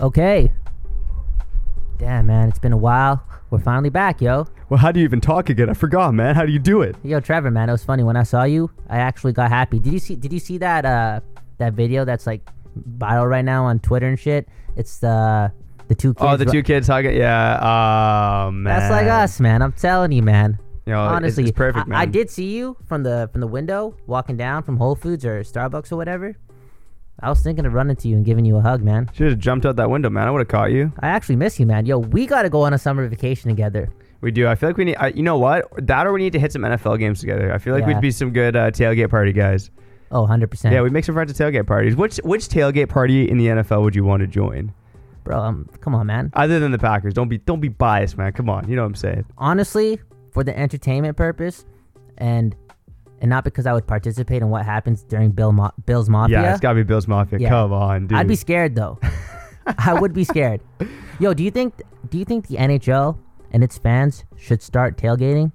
Okay. Damn, man, it's been a while. We're finally back, yo. Well, how do you even talk again? I forgot, man. How do you do it? Yo, Trevor, man, it was funny when I saw you. I actually got happy. Did you see? Did you see that? Uh, that video that's like viral right now on Twitter and shit. It's the the two kids. Oh, the two kids hugging. Yeah. Oh man. That's like us, man. I'm telling you, man. You know, it's- Honestly, it's perfect, I, man. I did see you from the from the window walking down from Whole Foods or Starbucks or whatever. I was thinking of running to you and giving you a hug, man. Should have jumped out that window, man. I would have caught you. I actually miss you, man. Yo, we got to go on a summer vacation together. We do. I feel like we need. I, you know what? That or we need to hit some NFL games together. I feel like Yeah. we'd be some good uh, tailgate party guys. Oh, 100%. Yeah, we make some friends at tailgate parties. Which which tailgate party in the NFL would you want to join? Bro, um, come on, man. Other than the Packers, don't be don't be biased, man. Come on, you know what I'm saying. honestly, for the entertainment purpose, and and not because I would participate in what happens during Bill Ma- Bill's Mafia. Yeah, it's gotta be Bills Mafia. Yeah. Come on, dude. I'd be scared though. I would be scared. Yo, do you think do you think the NHL and its fans should start tailgating?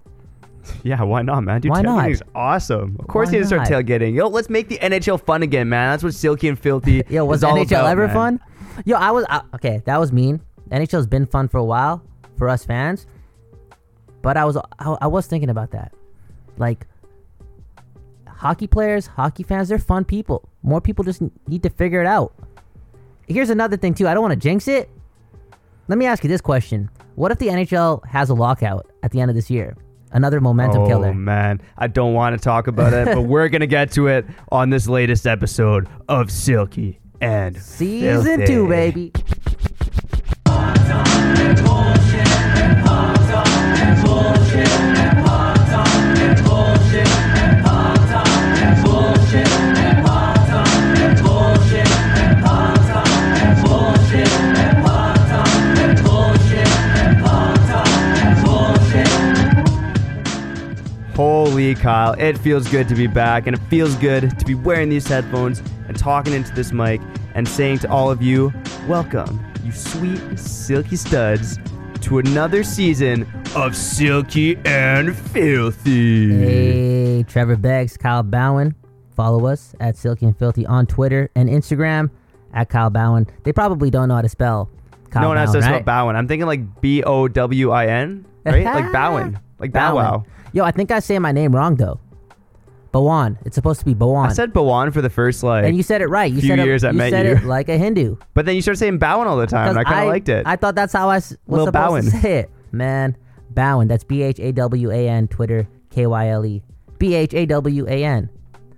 Yeah, why not, man? Dude, Why not? tailgating is awesome. Of course, Why you need to start tailgating. Yo, let's make the NHL fun again, man. That's what Silky and Filthy. Yo, was is all NHL about, ever man. fun? Yo, I was I, okay. That was mean. NHL's been fun for a while for us fans, but I was I, I was thinking about that. Like, hockey players, hockey fans, they're fun people. More people just need to figure it out. Here's another thing too. I don't want to jinx it. Let me ask you this question: What if the NHL has a lockout at the end of this year? Another momentum oh, killer. Oh, man. I don't want to talk about it, but we're going to get to it on this latest episode of Silky and Season Filthy. two, baby. Kyle, it feels good to be back, and it feels good to be wearing these headphones and talking into this mic and saying to all of you, welcome, you sweet, silky studs, to another season of Silky and Filthy. Hey, Trevor Beggs, Kyle Bowen. Follow us at Silky and Filthy on Twitter and Instagram at Kyle Bowen. They probably don't know how to spell Kyle no one has Bowen, to spell right? Bowen. I'm thinking like B O W I N, right? like Bowen, like Bow. Wow. Yo, I think I say my name wrong though. Bowan. It's supposed to be Bowan. I said Bowen for the first like, and you said it right. You few said years it, I you met said you. it like a Hindu. but then you started saying Bowen all the time. and I kind of liked it. I thought that's how I s- was Lil supposed Bowen. to say it. Man, Bowen. That's B H A W A N. Twitter K Y L E. B H A W A N.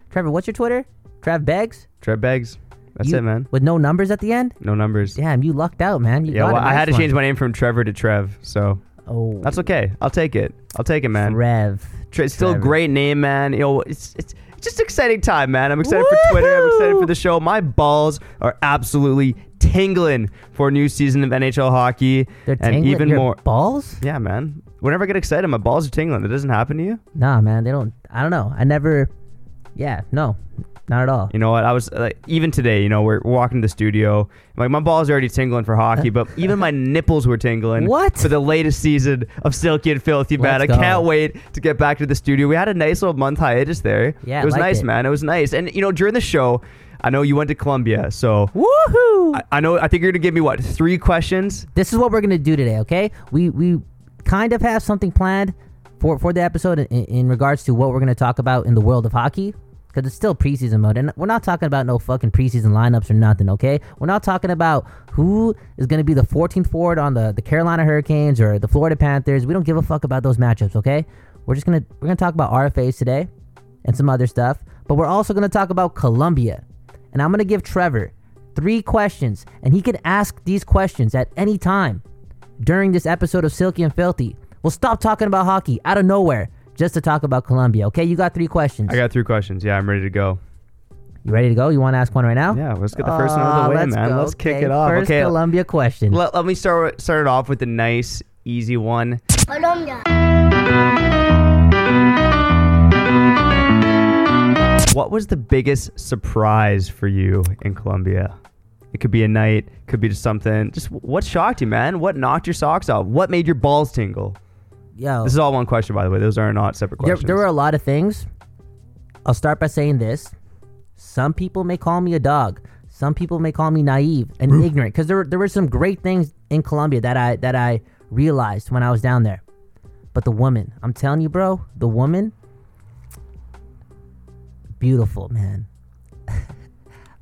Trevor, what's your Twitter? Trev Beggs. Trev Beggs. That's You- it, man. With no numbers at the end. No numbers. Damn, you lucked out, man. You Yeah, got well, I had to nice change my name from Trevor to Trev, so Oh, that's okay. I'll take it. I'll take it, man. Rev. Tre- it's still a Trevor. great name, man. You know, it's it's it's just exciting time, man. I'm excited for Twitter. I'm excited for the show. My balls are absolutely tingling for a new season of NHL hockey, They're and tingling even your more. balls. Yeah, man. Whenever I get excited, my balls are tingling. That doesn't happen to you. Nah, man. They don't. I don't know. I never. Yeah, no, not at all. You know what? I was like, even today. You know, we're, we're walking to the studio. Like my balls are already tingling for hockey, but even my nipples were tingling. What? for the latest season of Silky and Filthy, man? I go. can't wait to get back to the studio. We had a nice little month hiatus there. Yeah, it was nice, it. man. It was nice, and you know, during the show, I know you went to Colombia, so Woohoo! I, I know. I think you're gonna give me what three questions. this is what we're gonna do today. Okay, we we kind of have something planned for for the episode in, in regards to what we're gonna talk about in the world of hockey. Because it's still preseason mode, and we're not talking about no fucking preseason lineups or nothing. Okay, we're not talking about who is going to be the 14th forward on the the Carolina Hurricanes or the Florida Panthers. We don't give a fuck about those matchups. Okay, we're just gonna we're gonna talk about RFAs today and some other stuff, but we're also gonna talk about Colombia, and I'm gonna give Trevor three questions, and he can ask these questions at any time during this episode of Silky and Filthy. We'll stop talking about hockey out of nowhere just to talk about Colombia. Okay, you got three questions. I got three questions. Yeah, I'm ready to go. you ready to go? You want to ask one right now? Yeah, let's get the first one out of Uh, the way, let's man. go. Let's kick Okay, it off. First okay, Colombia question. let, let me start start it off with a nice, easy one. Colombia. What was the biggest surprise for you in Colombia? It could be a night, could be just something. Just what shocked you, man? What knocked your socks off? What made your balls tingle? Yo, This is all one question, by the way. Those are not separate there, questions. there were a lot of things. I'll start by saying this. Some people may call me a dog. Some people may call me naive and ignorant because there there were some great things in Colombia that I that I realized when I was down there. But the woman, I'm telling you, bro, the woman, beautiful, man.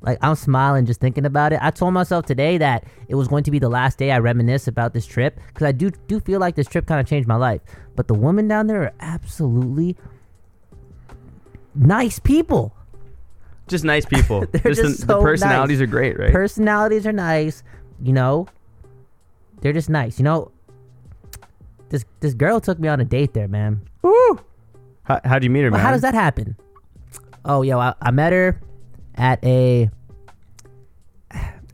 like I'm smiling just thinking about it. I told myself today that it was going to be the last day I reminisce about this trip because I do do feel like this trip kind of changed my life. But the women down there are absolutely nice people. Just nice people. They're just just the, the personalities nice. are great, right? Personalities are nice, you know. They're just nice, you know. This this girl took me on a date there, man. Woo! How, how'd you meet her, Well, man? how does that happen? Oh, yo, I, I met her at a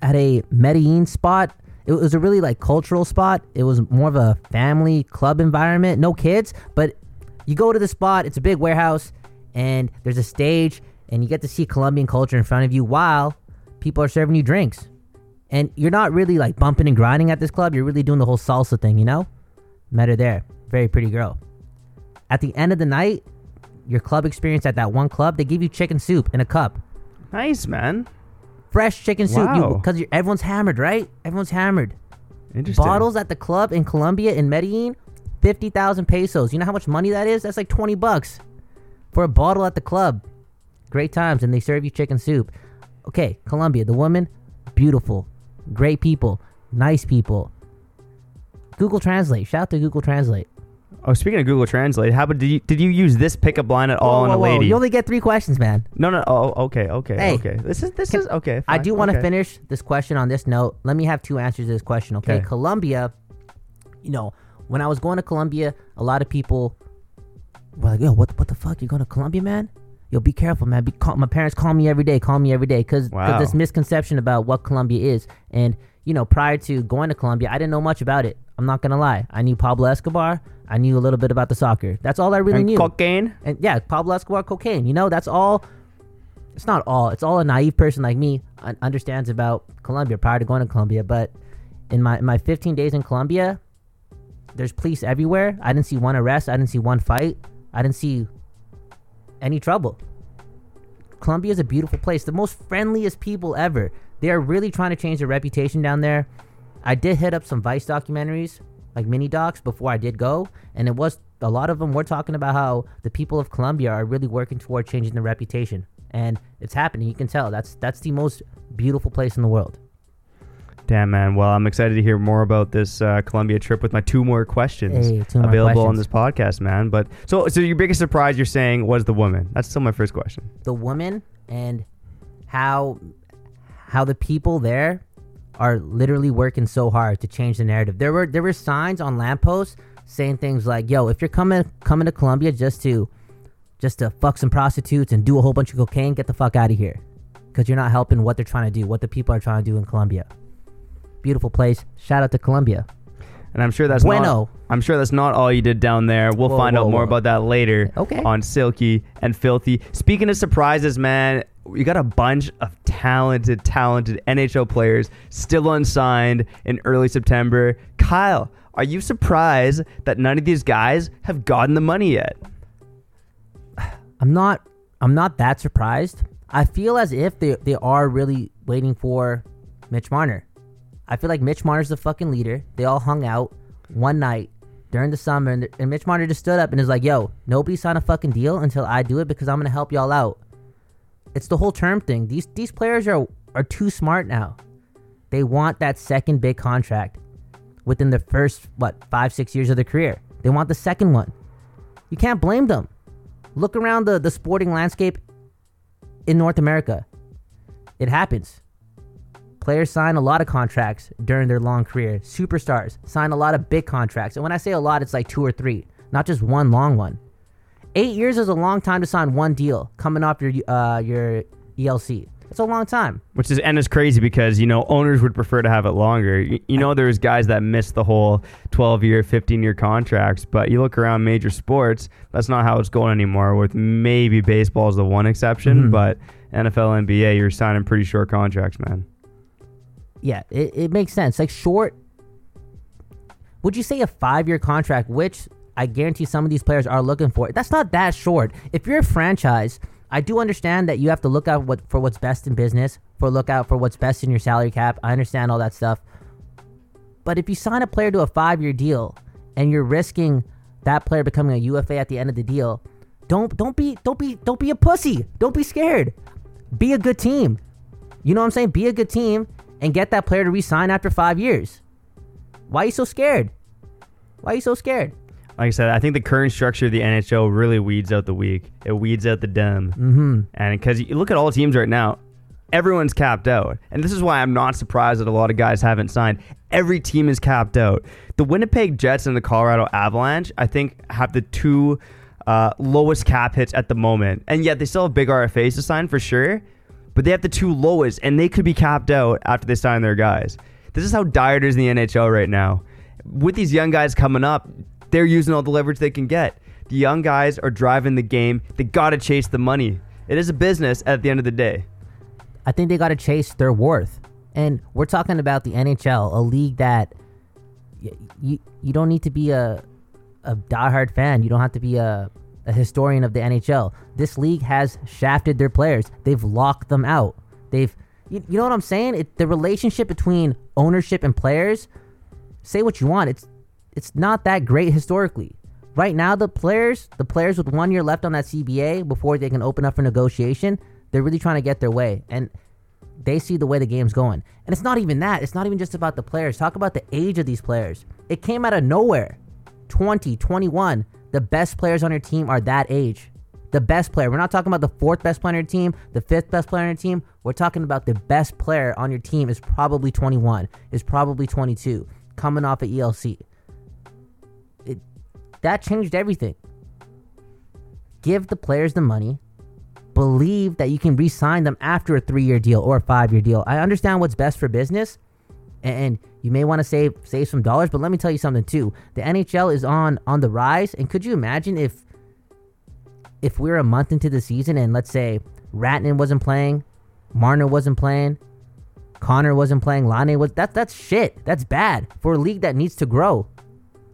at a Medellin spot. It was a really like cultural spot. It was more of a family club environment. No kids, but you go to the spot. It's a big warehouse, and there's a stage, and you get to see Colombian culture in front of you while people are serving you drinks. And you're not really like bumping and grinding at this club. You're really doing the whole salsa thing, you know. Met her there. Very pretty girl. At the end of the night, your club experience at that one club, they give you chicken soup in a cup. Nice, man. Fresh chicken soup. Wow. Because everyone's hammered, right? Everyone's hammered. Interesting. Bottles at the club in Colombia, in Medellin, 50,000 pesos. You know how much money that is? That's like 20 bucks for a bottle at the club. Great times, and they serve you chicken soup. Okay, Colombia, the woman, beautiful. Great people. Nice people. Google Translate. Shout out to Google Translate. Oh, speaking of Google Translate, how about did you did you use this pickup line at all Whoa, on a whoa, whoa. lady? You only get three questions, man. no, no. Oh, okay, okay, Hey, okay. This is this can- is okay. I do want to okay. finish this question on this note. Let me have two answers to this question, okay? Okay. Colombia, you know, when I was going to Colombia, a lot of people were like, yo, what, what the fuck? You going to Colombia, man? Yo, be careful, man. Be call, my parents call me every day, call me every day, because Wow. this misconception about what Colombia is. And, you know, prior to going to Colombia, I didn't know much about it. I'm not to lie. I knew Pablo Escobar. I knew a little bit about the soccer. That's all I really And knew. cocaine. And yeah, Pablo Escobar, cocaine. You know, that's all. It's not all. It's all a naive person like me understands about Colombia prior to going to Colombia. But in my in my 15 days in Colombia, there's police everywhere. I didn't see one arrest. I didn't see one fight. I didn't see any trouble. Colombia is a beautiful place. The most friendliest people ever. They are really trying to change their reputation down there. I did hit up some Vice documentaries, like mini docs, before I did go, and it was a lot of them were talking about how the people of Colombia are really working toward changing their reputation, and it's happening. You can tell that's that's the most beautiful place in the world. Damn, man. Well, I'm excited to hear more about this uh, Colombia trip with my two more questions Hey, two more available on this podcast, man. But so, so your biggest surprise, you're saying, was the woman. That's still my first question. the woman and how how the people there are literally working so hard to change the narrative. There were there were signs on lampposts saying things like, "Yo, if you're coming coming to Colombia just to just to fuck some prostitutes and do a whole bunch of cocaine, get the fuck out of here." Cuz you're not helping what they're trying to do, what the people are trying to do in Colombia. Beautiful place. Shout out to Colombia. And I'm sure that's Bueno. not. I'm sure that's not all you did down there. We'll Whoa, find whoa, out more whoa. about that later. Okay. On Silky and Filthy. Speaking of surprises, man, we got a bunch of talented, talented NHL players still unsigned in early September. Kyle, are you surprised that none of these guys have gotten the money yet? I'm not I'm not that surprised. I feel as if they they are really waiting for Mitch Marner. I feel like Mitch Marner's the fucking leader. They all hung out one night during the summer, and, and Mitch Marner just stood up and is like, "Yo, nobody sign a fucking deal until I do it because I'm gonna help y'all out." It's the whole term thing. These these players are are too smart now. They want that second big contract within the first what five six years of their career. They want the second one. You can't blame them. Look around the, the sporting landscape in North America. It happens. Players sign a lot of contracts during their long career. Superstars sign a lot of big contracts. And when I say a lot, it's like two or three, not just one long one. Eight years is a long time to sign one deal coming off your uh, your ELC. It's a long time. Which is and it's crazy because you know owners would prefer to have it longer. You, you know there's guys that miss the whole 12 year, 15 year contracts, but you look around major sports, that's not how it's going anymore. With maybe baseball is the one exception, Mhm. but NFL, NBA, you're signing pretty short contracts, man. Yeah, it, it makes sense. Like short. Would you say a five year contract, which I guarantee some of these players are looking for? It. That's not that short. If you're a franchise I do understand that you have to look out what for what's best in business, for look out for what's best in your salary cap. I understand all that stuff. But if you sign a player to a five year deal and you're risking that player becoming a UFA at the end of the deal, don't don't be don't be don't be a pussy. Don't be scared. Be a good team. You know what I'm saying? Be a good team and get that player to resign after five years. Why are you so scared? Why are you so scared? Like I said, I think the current structure of the NHL really weeds out the weak. It weeds out the dumb. Mm-hmm. And because you look at all teams right now, everyone's capped out. And this is why I'm not surprised that a lot of guys haven't signed. Every team is capped out. The Winnipeg Jets and the Colorado Avalanche, I think, have the two uh, lowest cap hits at the moment. And yet they still have big RFAs to sign for sure. But they have the two lowest, and they could be capped out after they sign their guys. This is how dire it is in the NHL right now. With these young guys coming up, they're using all the leverage they can get. The young guys are driving the game. They got to chase the money. It is a business at the end of the day. I think they got to chase their worth. And we're talking about the NHL, a league that y- you you don't need to be a a diehard fan. You don't have to be a, a historian of the NHL. This league has shafted their players. They've locked them out. They've you, you know what I'm saying? It, the relationship between ownership and players. Say what you want. It's it's not that great historically. Right now, the players, the players with one year left on that CBA before they can open up for negotiation, they're really trying to get their way, and they see the way the game's going. And it's not even that. It's not even just about the players. Talk about the age of these players. It came out of nowhere. 20, 21. The best players on your team are that age. The best player. We're not talking about the fourth best player on your team, the fifth best player on your team. We're talking about the best player on your team is probably 21, is probably 22, coming off of ELC. That changed everything. Give the players the money. Believe that you can re sign them after a three year deal or a five year deal. I understand what's best for business, and you may want to save save some dollars, but let me tell you something too. The NHL is on on the rise, and could you imagine if if we're a month into the season and let's say Rantanen wasn't playing, Marner wasn't playing, Connor wasn't playing, Laine was that's that's shit. That's bad for a league that needs to grow.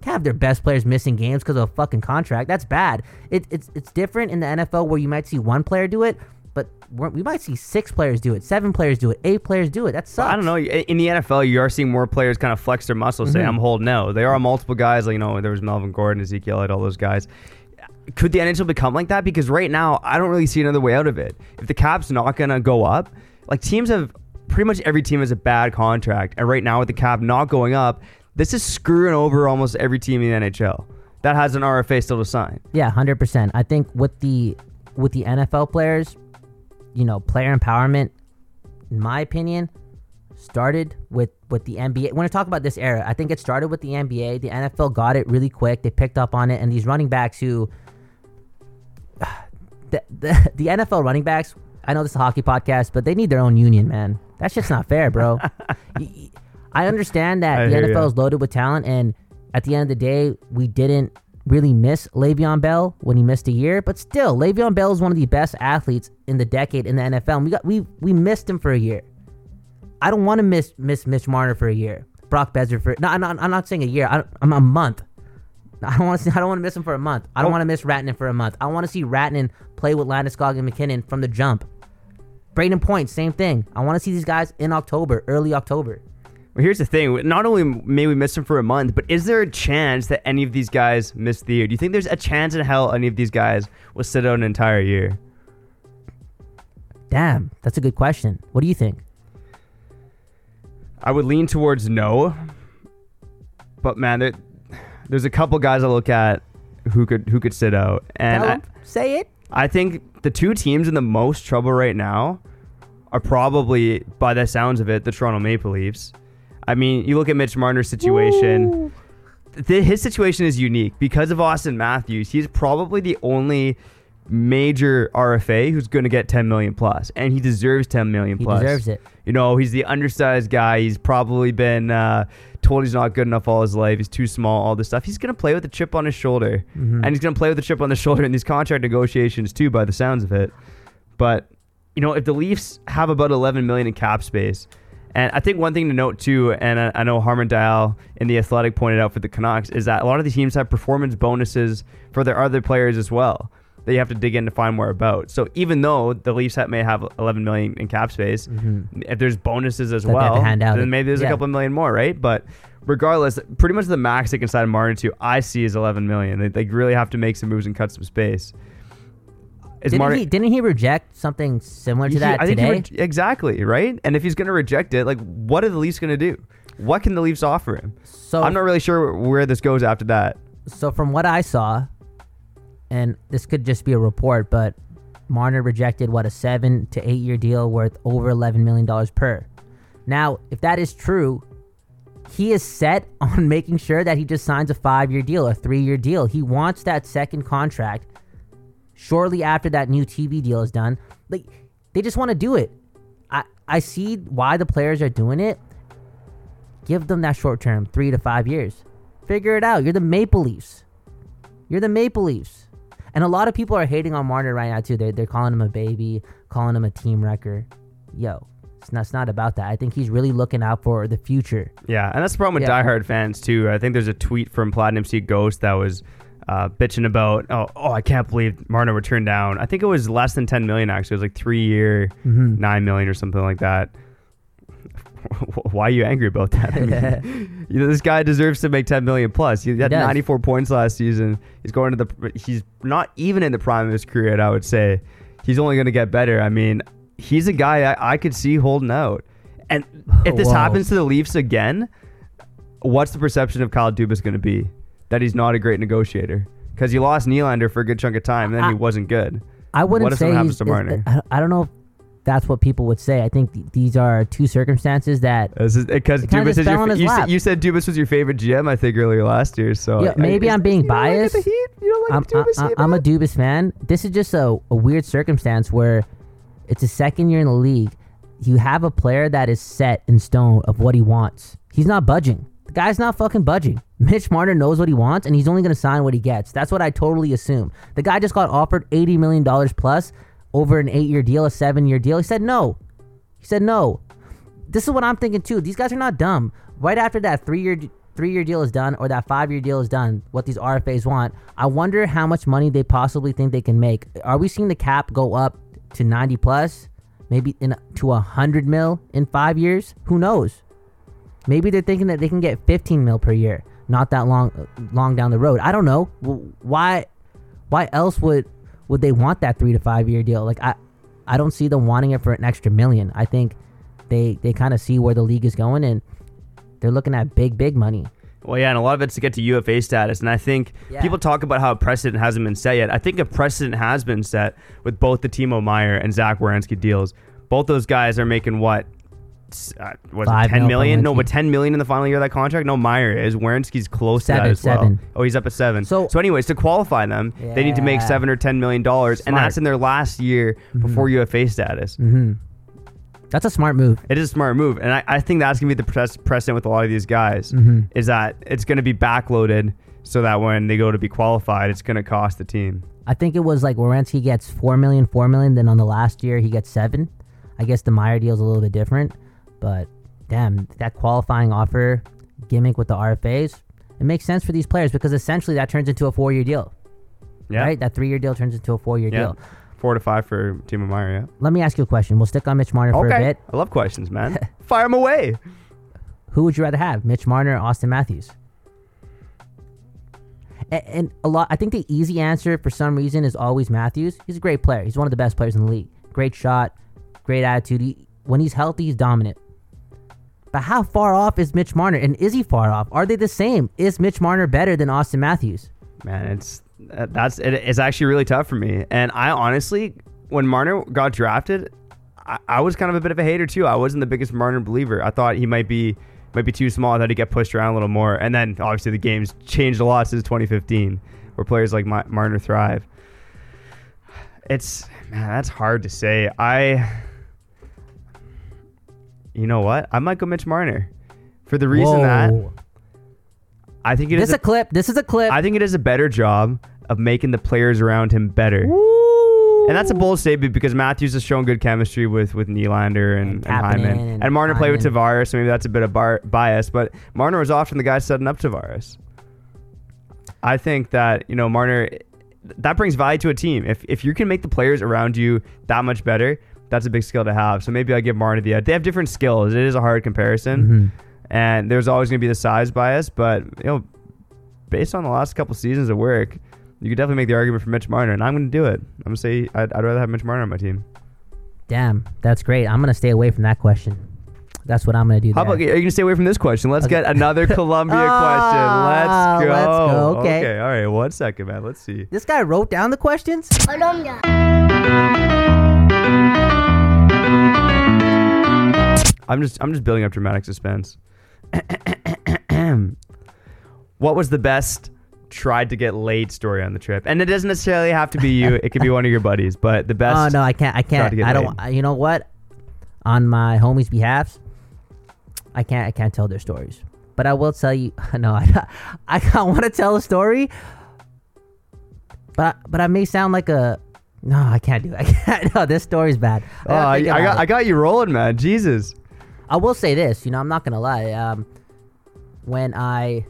Can't have their best players missing games because of a fucking contract. That's bad. It, it's it's different in the NFL where you might see one player do it, but we're- might see six players do it, seven players do it, eight players do it. That sucks. I don't know. In the NFL, you are seeing more players kind of flex their muscles, say, mm-hmm. I'm holding out. There are multiple guys, like, you know, there was Melvin Gordon, Ezekiel, Elliott, all those guys. Could the NHL become like that? Because right now, I don't really see another way out of it. If the cap's not going to go up, like teams have pretty much every team has a bad contract. And right now, with the cap not going up, this is screwing over almost every team in the NHL that has an RFA still to sign. Yeah, hundred percent. I think with the with the NFL players, you know, player empowerment, in my opinion, started with with the NBA. When I talk about this era, I think it started with the NBA. The NFL got it really quick. They picked up on it, and these running backs who, the the, the NFL running backs. I know this is a hockey podcast, but they need their own union, man. That's just not fair, bro. I understand that I the NFL ya. is loaded with talent, and at the end of the day, we didn't really miss Le'Veon Bell when he missed a year, but still, Le'Veon Bell is one of the best athletes in the decade in the NFL. And we got we we missed him for a year. I don't want to miss miss Mitch Marner for a year. Brock Boeser for no, I'm not, I'm not saying a year. I, I'm a month. I don't want to. I don't want to miss him for a month. I don't Oh. want to miss Rantanen for a month. I want to see Rantanen play with Landeskog and MacKinnon from the jump. Brayden Point, same thing. I want to see these guys in October, early October. Well, here's the thing. Not only may we miss him for a month, but is there a chance that any of these guys miss the year? Do you think there's a chance in hell any of these guys will sit out an entire year? Damn, that's a good question. What do you think? I would lean towards no. But man, there, there's a couple guys I look at who could who could sit out, and I, say it. I think the two teams in the most trouble right now are probably, by the sounds of it, the Toronto Maple Leafs. I mean, you look at Mitch Marner's situation. Th- his situation is unique because of Auston Matthews. He's probably the only major RFA who's going to get 10 million plus, and he deserves 10 million He plus. He deserves it. You know, he's the undersized guy. He's probably been uh, told he's not good enough all his life. He's too small, all this stuff. He's going to play with a chip on his shoulder. Mm-hmm. And he's going to play with a chip on the shoulder in these contract negotiations, too, by the sounds of it. But, you know, if the Leafs have about 11 million in cap space, and I think one thing to note, too, and I, I know Harman Dayal in The Athletic pointed out for the Canucks, is that a lot of the teams have performance bonuses for their other players as well. that you have to dig in to find more about. So even though the Leafs ha- may have 11 million in cap space, if there's bonuses as That have well, then maybe there's Yeah. a couple million more, right? But regardless, pretty much the max they can sign Marner to, I see is 11 million. They, they really have to make some moves and cut some space. Is Didn't Marner? he? Didn't he reject something similar to He- that I think today? re- exactly right. And if he's going to reject it, like, what are the Leafs going to do? What can the Leafs offer him? so I'm not really sure where this goes after that. so from what I saw, and this could just be a report, but Marner rejected what a seven to eight year deal worth over eleven million dollars per. Now, if that is true, he is set on making sure that he just signs a five year deal, a three year deal. He wants that second contract shortly after that new TV deal is done. Like they just want to do it. I I see why the players are doing it. Give them that short term, three to five years. Figure it out. You're the Maple Leafs. You're the Maple Leafs. And a lot of people are hating on Marner right now too. They're, they're calling him a baby, calling him a team wrecker. Yo, it's not, it's not about that. I think he's really looking out for the future. Yeah, and that's the problem with Yeah. diehard fans too. I think there's a tweet from Platinum Sea Ghost that was uh, bitching about, oh, oh, I can't believe Marner would turn down. I think it was less than 10 million actually. It was like three year, Mm-hmm. nine million or something like that. Why are you angry about that? I mean, you know, this guy deserves to make 10 million plus. He had does. 94 points last season. He's going to the. He's not even in the prime of his career. I would say he's only going to get better. I mean, he's a guy I, I could see holding out. And if this Whoa. happens to the Leafs again, what's the perception of Kyle Dubas going to be? That he's not a great negotiator because you lost Nylander for a good chunk of time, and then he wasn't good. I wouldn't What if say happens to Marner? I, I don't know if that's what people would say. I think th- these are two circumstances that. Uh, because uh, It Dubas is your, you, said, you said Dubas was your favorite GM, I think, earlier last year. So Yeah, I- maybe I- I'm being you don't like biased. You don't like I'm, Dubas? I, am a? Dubas fan. This is just a, a weird circumstance where it's a second year in the league. You have a player that is set in stone of what he wants. He's not budging. The guy's not fucking budging. Mitch Marner knows what he wants, and he's only going to sign what he gets. That's what I totally assume. The guy just got offered $80 million plus over an eight year deal, a seven year deal. He said no. He said no. This is what I'm thinking too. These guys are not dumb. Right after that three year three year deal is done or that five year deal is done, what these RFAs want, I wonder how much money they possibly think they can make. Are we seeing the cap go up to 90 plus? Maybe in to 100 mil in five years? Who knows? Maybe they're thinking that they can get 15 mil per year, not that long long down the road. I don't know. Why why else would would they want that 3 to 5 year deal? Like I I don't see them wanting it for an extra million. I think they they kind of see where the league is going and they're looking at big big money. Well, yeah, and a lot of it's to get to UFA status. And I think Yeah. people talk about how a precedent hasn't been set yet. I think a precedent has been set with both the Timo Meier and Zach Werenski deals. Both those guys are making what? Uh, was Five it 10 mil million? No, Werenski. but 10 million in the final year of that contract? No, Meier is. Werenski's close to Seven, that as well. seven. Oh, he's up at seven. So- So, anyways, to qualify them, they need to make Yeah. seven or 10 million dollars, and Smart. that's in their last year before UFA status. hmm That's a smart move. It is a smart move, and I, I think that's gonna be the pres- precedent with a lot of these guys. Mhm. Is that it's gonna be backloaded so that when they go to be qualified, it's gonna cost the team. I think it was like Werenski gets four million, four million. Then on the last year he gets seven. I guess the Meier deal is a little bit different, but damn, that qualifying offer gimmick with the RFAs, it makes sense for these players because essentially that turns into a four-year deal, Yeah, right? That three-year deal turns into a four-year yeah, deal. four to five for Timo Meier. Yeah. Let me ask you a question. We'll stick on Mitch Marner for a Okay, bit. I love questions, man. Fire them away. Who would you rather have, Mitch Marner or Auston Matthews? A- And a lot, I think the easy answer for some reason is always Matthews. He's a great player. He's one of the best players in the league. Great shot, great attitude. He, when he's healthy, he's dominant. But how far off is Mitch Marner? And is he far off? Are they the same? Is Mitch Marner better than Auston Matthews? Man, it's that's it, it's actually really tough for me. And I honestly, when Marner got drafted, I, I was kind of a bit of a hater too. I wasn't the biggest Marner believer. I thought he might be might be too small. I thought he'd get pushed around a little more. And then obviously the game's changed a lot since 2015, where players like Marner thrive. It's man, that's hard to say. I, you know what? I might go Mitch Marner, for the reason that I think it this is. is a clip. This is a clip. I think it is a better job of making the players around him better. Woo. And that's a bold statement because Matthews has shown good chemistry with with Nylander and, And and, Hyman. and And, Marner played with Tavares, so maybe that's a bit of bar- bias. But Marner was often the guy setting up Tavares. I think that, you know, Marner, that brings value to a team. If if you can make the players around you that much better, that's a big skill to have. So maybe I give Marner the edge. They have different skills. It is a hard comparison, Mhm. and there's always going to be the size bias. But you know, based on the last couple seasons of work, you could definitely make the argument for Mitch Marner, and I'm going to do it. I'm going to say I'd, I'd rather have Mitch Marner on my team. Damn, that's great. I'm gonna stay away from that question. That's what I'm gonna do. How there. about are you going to stay away from this question? Let's Okay. get another Colombia Ah, question. Let's go. let's go. Okay. okay. All right. One second, man. Let's see. This guy wrote down the questions. Colombia. I'm just I'm just building up dramatic suspense. what was the best tried to get laid story on the trip? And it doesn't necessarily have to be you. It could be one of your buddies, but the oh, best. Oh no, I can't. I can't. I don't. laid. You know what? On my homies' behalf, I can't. I can't tell their stories. But I will tell you. No, I. I, I want to tell a story. But but I may sound like a. No, I can't do it. I can't. No, this story's bad. Oh, I, I gotta think about got it. I got you rolling, man. Jesus. I will say this, you know, I'm not gonna lie. Um, when I,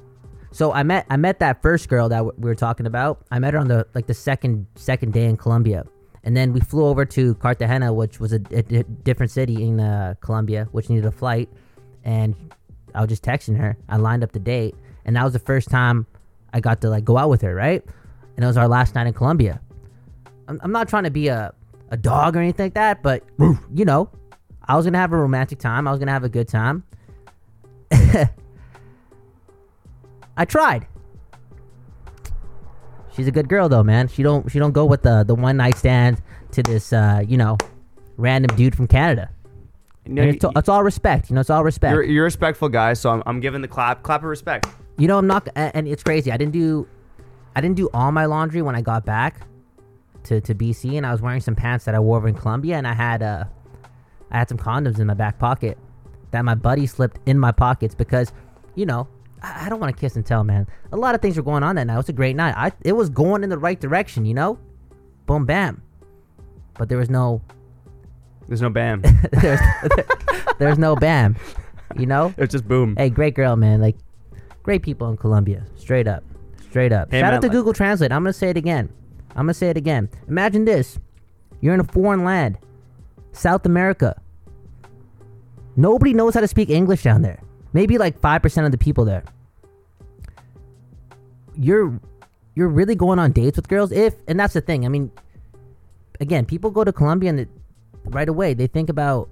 so I met I met that first girl that w- we were talking about. I met her on the like the second second day in Colombia, and then we flew over to Cartagena, which was a, a di- different city in uh, Colombia, which needed a flight. And I was just texting her. I lined up the date, and that was the first time I got to like go out with her, right? And it was our last night in Colombia. I'm, I'm not trying to be a a dog or anything like that, but you know, I was gonna have a romantic time. I was gonna have a good time. I tried. She's a good girl though, man. She don't she don't go with the the one night stand to this uh, you know, random dude from Canada. No, know, And it's, it's all respect, you know. It's all respect. you're, you're a respectful guy, so I'm, I'm giving the clap clap of respect. You know, I'm not, and it's crazy. I didn't do, I didn't do all my laundry when I got back to, to BC, and I was wearing some pants that I wore over in Colombia, and I had uh, I had some condoms in my back pocket that my buddy slipped in my pockets because, you know, I, I don't want to kiss and tell, man. A lot of things were going on that night. It was a great night. I it was going in the right direction, you know, boom bam, but there was no There's no bam. there's there's no bam, you know. it's just boom. Hey, great girl, man. Like, great people in Colombia. Straight up. Straight up. Hey, Shout man, out to like- Google Translate. I'm going to say it again. I'm going to say it again. Imagine this you're in a foreign land, South America. Nobody knows how to speak English down there. Maybe like 5% of the people there. You're you're really going on dates with girls if and that's the thing. I mean again, people go to Colombia and right away they think about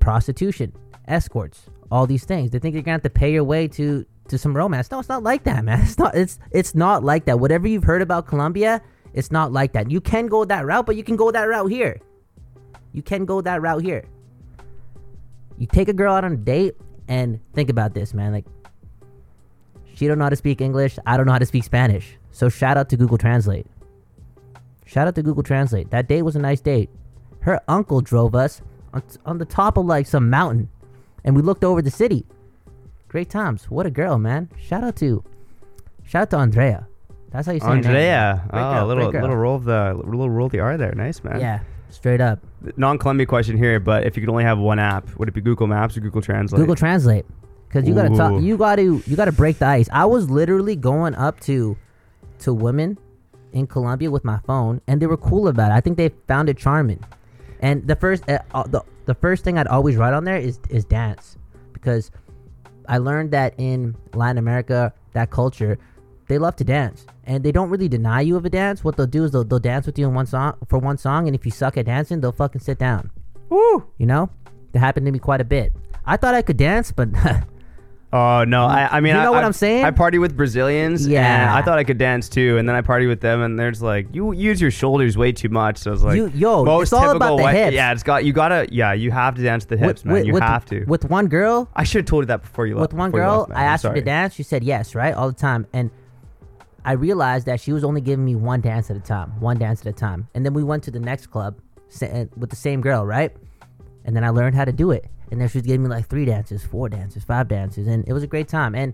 prostitution, escorts, all these things. They think you're gonna have to pay your way to to some romance. No, it's not like that, man. It's not. It's it's not like that. Whatever you've heard about Colombia, it's not like that. You can go that route, but you can go that route here. You can go that route here. You take a girl out on a date and think about this, man. Like, she don't know how to speak English. I don't know how to speak Spanish. So shout out to Google Translate. Shout out to Google Translate. That date was a nice date. Her uncle drove us on, on the top of like some mountain, and we looked over the city. Great times. What a girl, man. Shout out to, shout out to Andrea. That's how you say her name. Andrea. Oh, girl, little little roll of the little roll of the R there. Nice man. Yeah, straight up. Non-Colombia question here, but if you could only have one app, would it be Google Maps or Google Translate? Google Translate, because you gotta talk. You gotta you gotta break the ice. I was literally going up to to women in Colombia with my phone, and they were cool about it. I think they found it charming. And the first uh, uh, the the first thing I'd always write on there is is dance, because I learned that in Latin America, that culture, they love to dance, and they don't really deny you of a dance. What they'll do is they'll, they'll dance with you in one song for one song, and if you suck at dancing, they'll fucking sit down. Woo! You know, that happened to me quite a bit. I thought I could dance, but Oh no! I, I mean, You know I, what I- I'm saying? I party with Brazilians. and Yeah. I thought I could dance too, and then I party with them, and there's like you use your shoulders way too much. So it's like You- yo, most it's all about the white- hips. Yeah, it's got you gotta yeah you have to dance the hips, man. you with, have to. With one girl, I should have told you that before you left. with one girl, left. I asked her to dance. She said yes, right, all the time, and I realized that she was only giving me one dance at a time, one dance at a time, and then we went to the next club uh, with the same girl, right, and then I learned how to do it, and then she was giving me like three dances, four dances, five dances, and it was a great time, and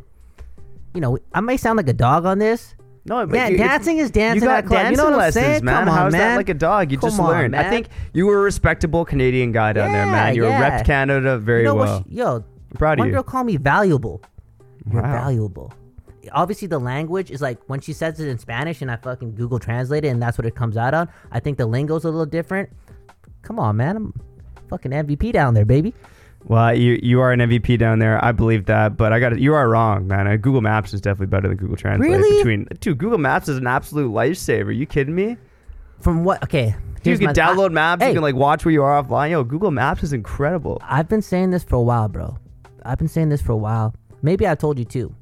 you know, I may sound like a dog on this. No, but Yeah, you, dancing is dancing You got club. You dancing know what I'm lessons, saying? man. Come on, How's that like a dog? You just Come on, learned. I think you were a respectable Canadian guy down there, man. You yeah. repped Canada very you know well. She, yo, proud of one you. girl called me valuable. You're Wow. valuable. Obviously the language is like when she says it in Spanish and I fucking Google translate it and that's what it comes out on. I think the lingo's a little different. Come on, man. I'm fucking MVP down there, baby. Well, you you are an MVP down there. I believe that, but I got you are wrong, man. Uh, Google Maps is definitely better than Google Translate. Really? Between dude, Google Maps is an absolute lifesaver. you kidding me? From what? Okay. You can download maps. hey. You can like watch where you are offline. Yo, Google Maps is incredible. I've been saying this for a while, bro. I've been saying this for a while. Maybe I told you too.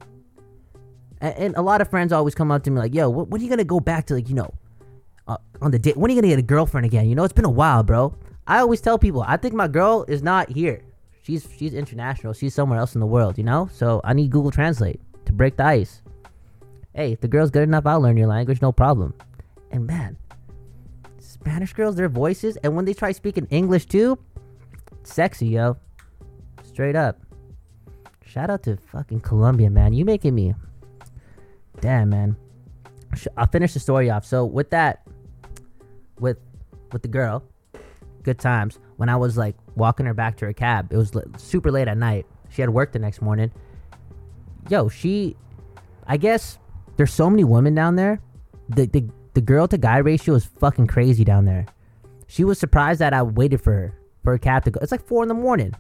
And, and a lot of friends always come up to me like, "Yo, wh- when are you gonna go back to like you know, uh, on the date? When are you gonna get a girlfriend again? You know, it's been a while, bro." I always tell people, I think my girl is not here. She's she's international. She's somewhere else in the world. You know, so I need Google Translate to break the ice. Hey, if the girl's good enough, I'll learn your language, no problem. And man, Spanish girls, their voices, and when they try speaking English too, sexy, yo. Straight up. Shout out to fucking Colombia, man. You making me. Damn, man. I'll finish the story off. So with that, with with the girl, good times. When I was like walking her back to her cab, it was super late at night. She had work the next morning. Yo, she, I guess there's so many women down there. The the the girl to guy ratio is fucking crazy down there. She was surprised that I waited for her for a cab to go. It's like four in the morning.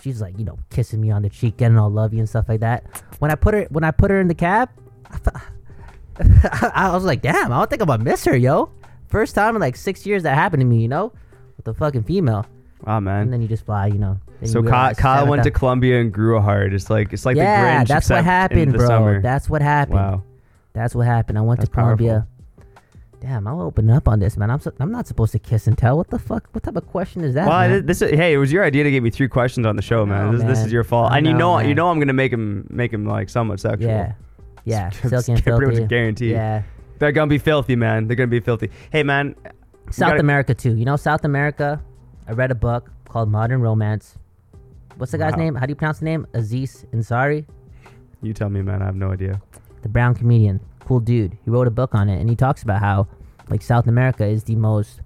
She's like, you know, kissing me on the cheek, getting all lovey and stuff like that. When I put her, when I put her in the cab, I, I was like, damn, I don't think I'm gonna miss her, yo. First time in like six years that happened to me, you know, with a fucking female. And man. then you just fly, you know. So Kyle, Kyle went to Colombia and grew a heart. It's like it's like yeah, the Grinch. that's what happened, bro. Summer. That's what happened. Wow. That's what happened. I went That's to Colombia. Damn, I'll open up on this, man. I'm so, I'm not supposed to kiss and tell. What the fuck? What type of question is that? Well, man? this, this hey, it was your idea to give me three questions on the show, man. know, this, this is your fault, I and you know, know, you know, I'm gonna make him make him like somewhat sexual. yeah, yeah. And pretty much a guarantee. Yeah. They're gonna be filthy, man. They're gonna be filthy. Hey, man. South gotta- America too. You know South America. I read a book called Modern Romance. What's the guy's Wow. name? How do you pronounce the name? Aziz Ansari, You tell me, man. I have no idea. the brown comedian, cool dude. He wrote a book on it, and he talks about how like South America is the most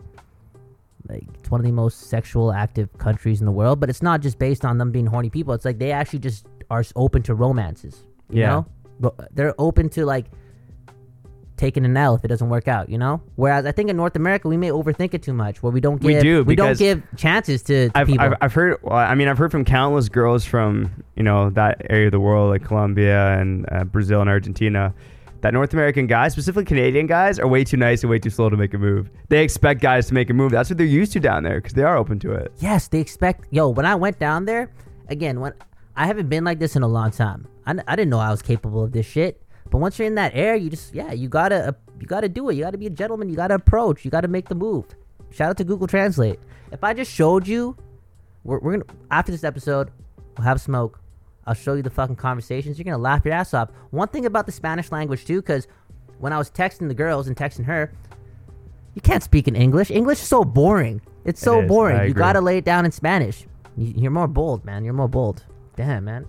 like it's one of the most sexual active countries in the world. But it's not just based on them being horny people. It's like they actually just are open to romances. You Yeah. know, Ro- they're open to like taking an L if it doesn't work out. You know, whereas I think in North America we may overthink it too much, where we don't We give do, we don't give chances to, to I've, people. I've, I've heard. Well, I mean, I've heard from countless girls from you know that area of the world, like Colombia and uh, Brazil and Argentina, that North American guys, specifically Canadian guys, are way too nice and way too slow to make a move. They expect guys to make a move. That's what they're used to down there because they are open to it. Yes, they expect. Yo, when I went down there, again, when I haven't been like this in a long time. I, didn't know I was capable of this shit. But once you're in that air, you just yeah, you gotta uh, you gotta do it. You gotta be a gentleman. You gotta approach. You gotta make the move. Shout out to Google Translate. If I just showed you, we're, we're gonna after this episode, we'll have smoke. I'll show you the fucking conversations. You're gonna laugh your ass off. One thing about the Spanish language too, because when I was texting the girls and texting her, you can't speak in English. English is so boring. It's so It boring. I You agree. gotta lay it down in Spanish. You- You're more bold, man. You're more bold. Damn, man.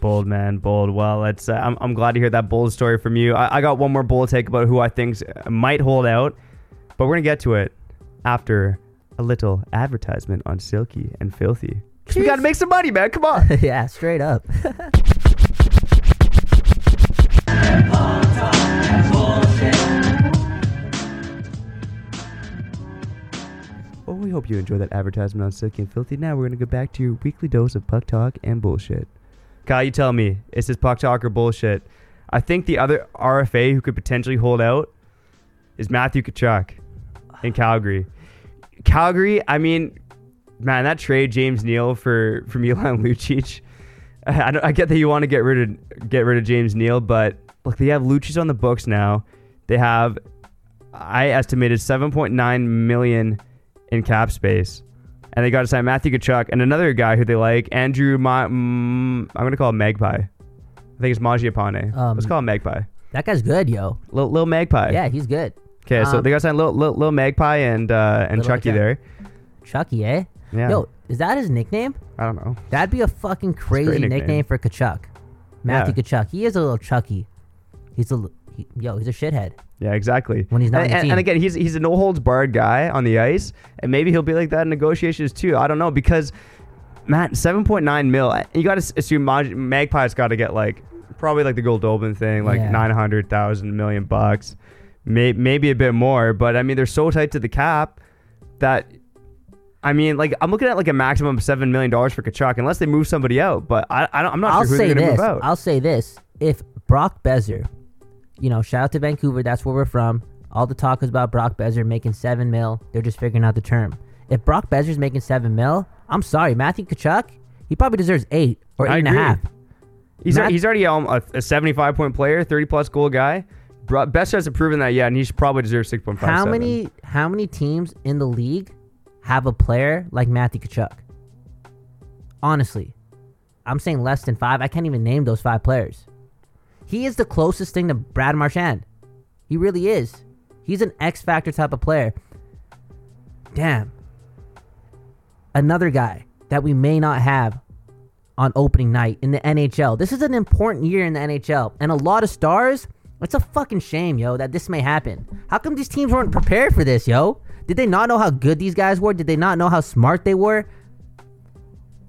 Bold man, bold. Well, it's. Uh, I'm, I'm glad to hear that bold story from you. I, I got one more bold take about who I think might hold out, but we're gonna get to it after a little advertisement on Silky and Filthy. We gotta make some money, man. Come on. yeah, straight up. Well, we hope you enjoyed that advertisement on Silky and Filthy. Now we're gonna go back to your weekly dose of puck talk and bullshit. Kyle, you tell me, is this puck talk or bullshit? I think the other RFA who could potentially hold out is Matthew Tkachuk in Calgary. Calgary, I mean, man, that trade James Neal for for Milan Lucic. I, don't- I get that you want to get rid of get rid of James Neal, but look, they have Lucic on the books now. They have, I estimated 7.9 million in cap space, and they got to sign Matthew Tkachuk and another guy who they like, Andrew. Ma- mm, I'm gonna call him Magpie. I think it's Mangiapane. Um, Let's call him Magpie. that guy's good, yo. Lil, Lil Magpie. Yeah, he's good. Okay, so Um, they got to sign Lil, Lil, Lil Magpie and uh, and Chucky there. Chucky, eh? Yeah. Yo, is that his nickname? I don't know. That'd be a fucking crazy nickname. nickname. for Tkachuk. Matthew Yeah. Tkachuk. He is a little Chucky. He's a he, yo. He's a shithead. Yeah, exactly. When he's not and, and, again, he's he's a no holds barred guy on the ice, and maybe he'll be like that in negotiations too. I don't know because Matt, seven point nine mil. Eh, you got to assume Mag- Magpie's got to get like probably like the Goldobin thing, like Yeah. nine hundred thousand million bucks, may, maybe a bit more. But I mean, they're so tight to the cap that. I mean, like I'm looking at like a maximum of seven million dollars for Tkachuk, unless they move somebody out. But I, I don't, I'm not I'll sure who say they're going to this. move out. I'll say this. If Brock Boeser, you know, shout out to Vancouver, that's where we're from. All the talk is about Brock Boeser making seven mil. They're just figuring out the term. If Brock Boeser's making seven mil, I'm sorry, Matthew Tkachuk, he probably deserves eight or I eight and a half. He's, Matt- he's already um, a, a 75 point player, 30 plus goal guy. Best hasn't proven that yet, and he should probably deserve 6.5. How many how many teams in the league have a player like Matthew Tkachuk? Honestly, I'm saying less than five. I can't even name those five players. He is the closest thing to Brad Marchand. He really is. He's an X Factor type of player. Damn. Another guy that we may not have on opening night in the NHL. This is an important year in the NHL, and a lot of stars. It's a fucking shame, yo, that this may happen. How come these teams weren't prepared for this, yo? Did they not know how good these guys were? Did they not know how smart they were?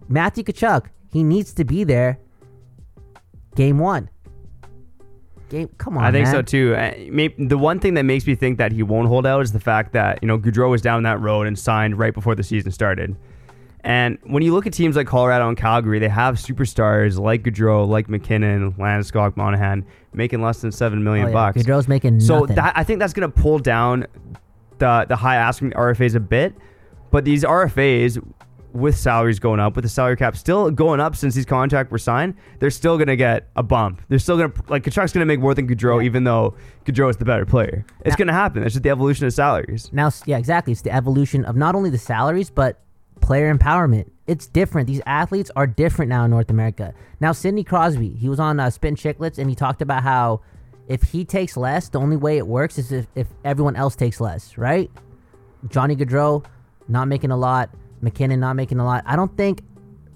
Matthew Tkachuk, he needs to be there. Game one. Game, come on, I think man. so too. Uh, the one thing that makes me think that he won't hold out is the fact that you know Gaudreau was down that road and signed right before the season started. And when you look at teams like Colorado and Calgary, they have superstars like Gaudreau, like MacKinnon, Landeskog, Monahan, making less than seven million Oh, yeah. bucks. Gaudreau's making So nothing. that I think that's going to pull down the the high asking RFAs a bit, but these RFAs with salaries going up, with the salary cap still going up since these contracts were signed, they're still going to get a bump. They're still going to like Tkachuk's going to make more than Gaudreau, Yeah. even though Gaudreau is the better player. It's Now- going to happen. It's just the evolution of salaries. Now, yeah, exactly. It's the evolution of not only the salaries, but player empowerment. It's different. These athletes are different now in North America. Now, Sidney Crosby, he was on uh, Spin Chicklets and he talked about how if he takes less, the only way it works is if, if everyone else takes less, right? Johnny Gaudreau not making a lot, MacKinnon not making a lot. I don't think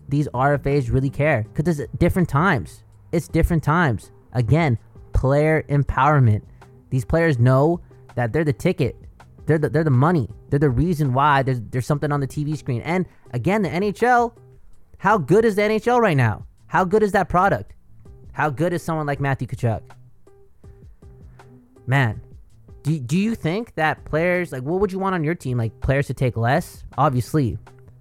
these RFAs really care because it's different times. It's different times. Again, player empowerment. These players know that they're the ticket. They're the, they're the money. They're the reason why there's, there's something on the TV screen. And again, the NHL, how good is the NHL right now? How good is that product? How good is someone like Matthew Tkachuk? Man, do, do you think that players, like, what would you want on your team? Like, players to take less? Obviously.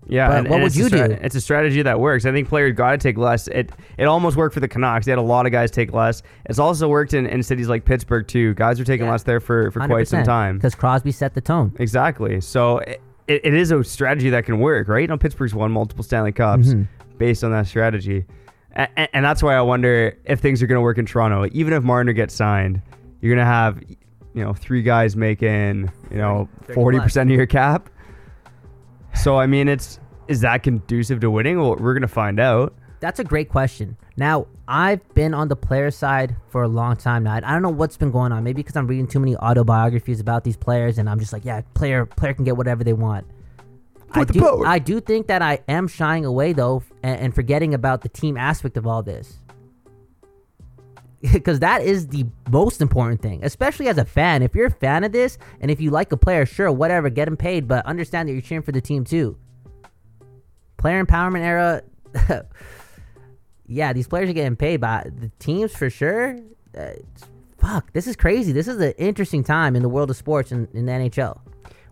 Yeah, But and, what and would you do? It's a strategy that works. I think players got to take less. It it almost worked for the Canucks. They had a lot of guys take less. It's also worked in, in cities like Pittsburgh too. Guys are taking Yeah. less there for, for quite some time. Because Crosby set the tone. Exactly. So it, it is a strategy that can work, right? You know, Pittsburgh's won multiple Stanley Cups Mhm. based on that strategy. And, and that's why I wonder if things are going to work in Toronto. Even if Marner gets signed, you're going to have, you know, three guys making, you know, 40% of your cap. So, I mean, it's is that conducive to winning? Well, we're going to find out. That's a great question. Now, I've been on the player side for a long time now. I don't know what's been going on. Maybe because I'm reading too many autobiographies about these players, and I'm just like, yeah, player player can get whatever they want. I do. I do think that I am shying away though, and, and forgetting about the team aspect of all this, because that is the most important thing, especially as a fan. If you're a fan of this, and if you like a player, sure, whatever, get him paid, but understand that you're cheering for the team too. Player empowerment era. yeah, these players are getting paid by the teams for sure. Uh, fuck, this is crazy. This is an interesting time in the world of sports in, in the NHL.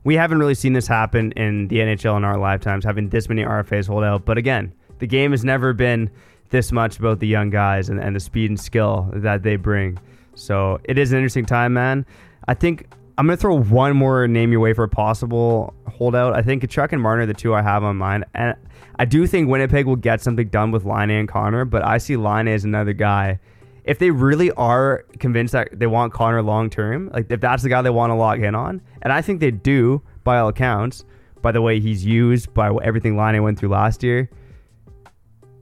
we haven't really seen this happen in the NHL in our lifetimes, having this many RFAs hold out. But again, the game has never been this much about the young guys and, and the speed and skill that they bring. So it is an interesting time, man. I think I'm going to throw one more name your way for a possible holdout. I think Chuck and Marner are the two I have on mine. And I do think Winnipeg will get something done with Laine and Connor, but I see Laine as another guy. If they really are convinced that they want Connor long term, like if that's the guy they want to lock in on, and I think they do by all accounts, by the way he's used, by everything Laine went through last year.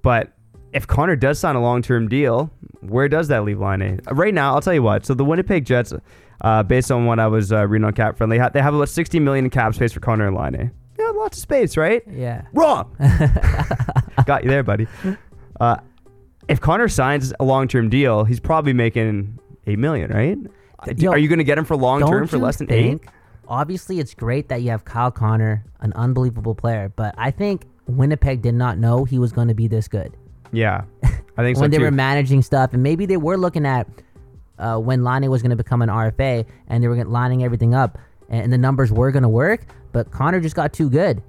But if Connor does sign a long term deal, where does that leave Laine A? Right now, I'll tell you what. So the Winnipeg Jets, uh, based on what I was uh, reading on Cap Friendly, they have about 60 million in cap space for Connor and Laine. A. Yeah, lots of space, right? Yeah. Wrong. Got you there, buddy. Uh, if Connor signs a long term deal, he's probably making eight million, right? Yo, Are you going to get him for long term for less than think, eight? Obviously, it's great that you have Kyle Connor, an unbelievable player, but I think Winnipeg did not know he was going to be this good. Yeah. I think so when they too. were managing stuff, and maybe they were looking at uh, when Lonnie was going to become an RFA, and they were lining everything up, and, the numbers were going to work. But Connor just got too good.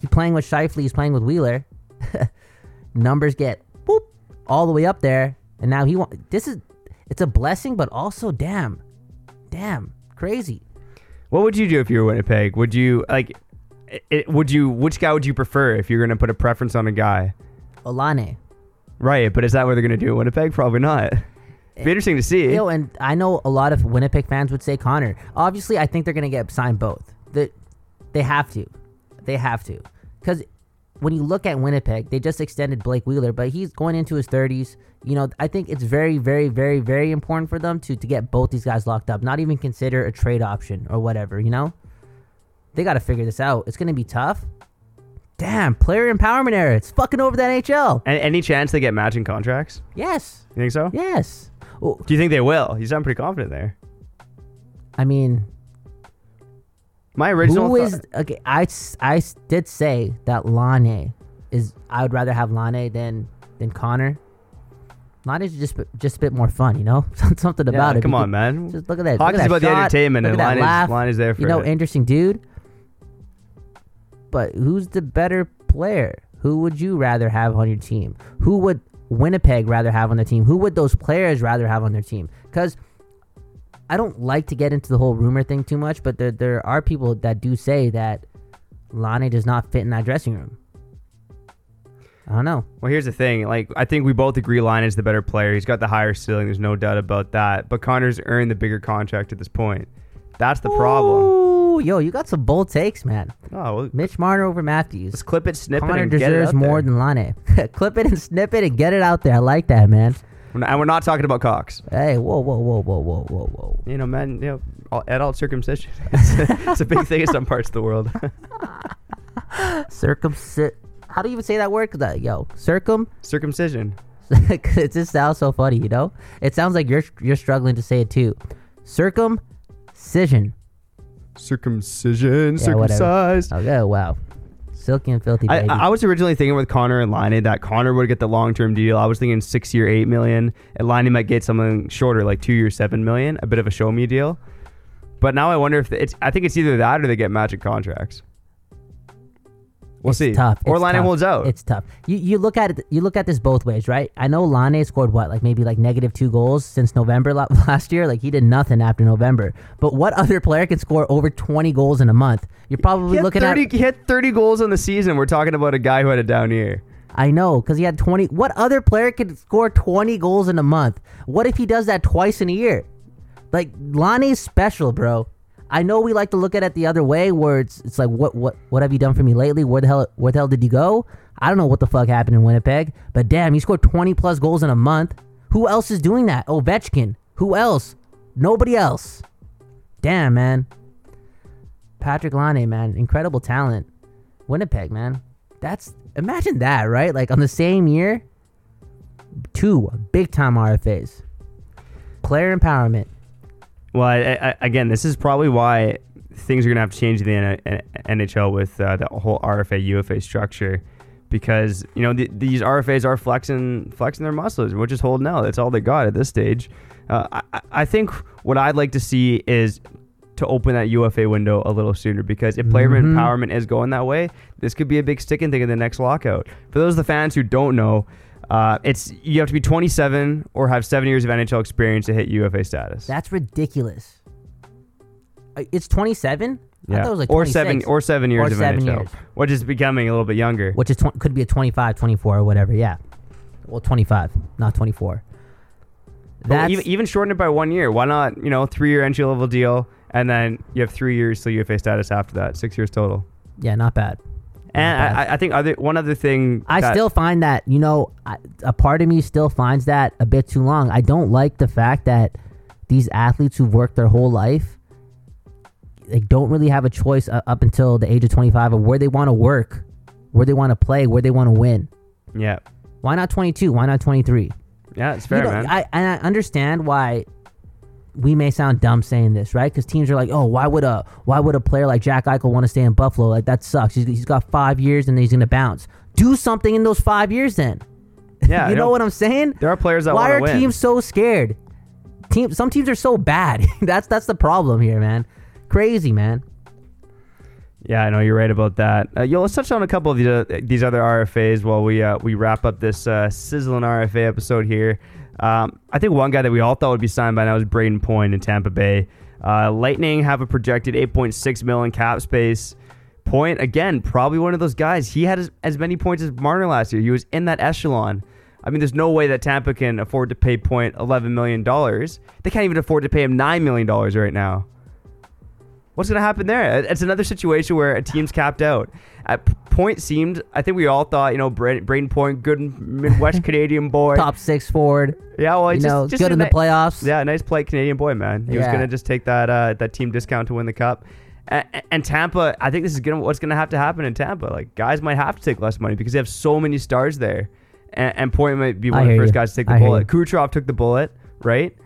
He's playing with Scheifele. He's playing with Wheeler. numbers get boop all the way up there, and now he want. This is it's a blessing, but also damn, damn crazy. What would you do if you were Winnipeg? Would you like? It, would you? Which guy would you prefer if you're gonna put a preference on a guy? Olane. Right, but is that what they're gonna do in Winnipeg? Probably not. Be eh, interesting to see. Yo, and I know a lot of Winnipeg fans would say Connor. Obviously, I think they're gonna get signed both. That they have to, they have to, because when you look at Winnipeg, they just extended Blake Wheeler, but he's going into his thirties. You know, I think it's very, very, very, very important for them to to get both these guys locked up. Not even consider a trade option or whatever. You know, they got to figure this out. It's gonna be tough. Damn, player empowerment era. It's fucking over the NHL. And any chance they get matching contracts? Yes, You think so? yes. Well, Do you think they will? You sound pretty confident there. I mean, My original. Who thought- is okay? I, I did say that Laine is. I would rather have Laine than than Connor. Laine's just b- just a bit more fun, you know. Something Yeah, about it. come on, man. Just look at that. look Hockey's at that about the entertainment, and that is- laugh. is there for you know, it. interesting dude. But who's the better player? Who would you rather have on your team? Who would Winnipeg rather have on their team? Who would those players rather have on their team? Because I don't like to get into the whole rumor thing too much, but there, there are people that do say that Lonnie does not fit in that dressing room. I don't know. Well, here's the thing. Like, I think we both agree Laine is the better player. He's got the higher ceiling. There's no doubt about that. But Connor's earned the bigger contract at this point. That's the problem. Ooh, yo, you got some bold takes, man. Oh, well, Mitch Marner over Matthews. let's clip it, snip it, Connor and get it deserves out more there. than Laine. Clip it and snip it and get it out there. I like that, man. And we're not talking about Cox. Hey, whoa, whoa, whoa, whoa, whoa, whoa, whoa. You know, man, you know, all- adult circumcision. it's, a, it's a big thing in some parts of the world. Circumcit. How do you even say that word? 'Cause, uh, yo, circum. circumcision. it just sounds so funny, you know. It sounds like you're you're struggling to say it too. Circumcision. Circumcision, Yeah, whatever. circumcised. Oh, okay, wow. Silky and filthy I. I was originally thinking with Connor and Liney that Connor would get the long term deal. I was thinking six year, eight million, and Liney might get something shorter, like two year, seven million, a bit of a show me deal. But now I wonder if it's. I think it's either that or they get magic contracts. We'll It's see. Tough. Or It's tough. holds out. It's tough. You you look at it. You look at this both ways, right? I know Laine scored what, like maybe like negative two goals since November last year. Like he did nothing after November. But what other player can score over twenty goals in a month? You're probably looking 30, at. he had 30 goals in the season. We're talking about a guy who had a down year. I know because he had twenty. What other player could score twenty goals in a month? What if he does that twice in a year? Like Lonnie's special, bro. I know we like to look at it the other way, where it's it's like, what what what have you done for me lately? Where the hell where the hell did you go? I don't know what the fuck happened in Winnipeg, but damn, he scored twenty plus goals in a month. Who else is doing that? Ovechkin. Who else? Nobody else. Damn, man. Patrik Laine, man, incredible talent. Winnipeg, man. That's imagine that, right? Like on the same year, two big time RFAs. Player empowerment. Well, I, I, again, this is probably why things are going to have to change in the NHL with uh, the whole RFA UFA structure, because you know th- these RFAs are flexing flexing their muscles, which is holding out. That's all they got at this stage. Uh, I- I, think what I'd like to see is to open that UFA window a little sooner because if player Mhm. empowerment is going that way, this could be a big sticking thing in the next lockout. For those of the fans who don't know, uh, it's you have to be 27 or have seven years of NHL experience to hit UFA status. That's ridiculous. Uh, It's 27? I thought it was like or 26, seven or seven years Or of seven NHL, years. which is becoming a little bit younger. which is tw- could be a 25, 24 or whatever. Yeah. Well, 25, not 24. That's even, even shorten it by one year. Why not? You know, three year entry level deal, and then you have three years till UFA status after that. Six years total. yeah, not bad. And I, I think other one other thing. I that- still find that you know I, a part of me still finds that a bit too long. I don't like the fact that these athletes who've worked their whole life they don't really have a choice uh, up until the age of 25 of where they want to work, where they want to play, where they want to win. Yeah, Why not 22? Why not 23? yeah, it's fair, You know, man. I and I understand why we may sound dumb saying this, right? Because teams are like, oh, why would a why would a player like Jack Eichel want to stay in Buffalo? Like that sucks. He's, he's got five years and he's gonna bounce. Do something in those five years, then. Yeah, you know what I'm saying? There are players that Why are win. teams so scared? Team, some teams are so bad. that's that's the problem here, man. Crazy, man. Yeah, I know you're right about that. Uh, yo, let's touch on a couple of these, uh, these other RFAs while we uh, we wrap up this uh, sizzling RFA episode here. Um, I think one guy that we all thought would be signed by now is Brayden Point in Tampa Bay. Uh, Lightning have a projected 8.6 million cap space. Point again, probably one of those guys. He had as, as many points as Marner last year. He was in that echelon. I mean, there's no way that Tampa can afford to pay Point 11 million dollars. They can't even afford to pay him nine million dollars right now. What's going to happen there? It's another situation where a team's capped out. At point seemed, I think we all thought, you know, Brayden, Brayden Point, good Midwest Canadian boy. Top six forward. Yeah, well, You just, know, just good in the playoffs. Yeah, nice play, Canadian boy, man. He was going to just take that uh, that team discount to win the cup. And, and Tampa, I think this is gonna what's going to have to happen in Tampa. Like guys might have to take less money because they have so many stars there, and, and Point might be I one of the first you. guys to take the I bullet. Kucherov took the bullet, right?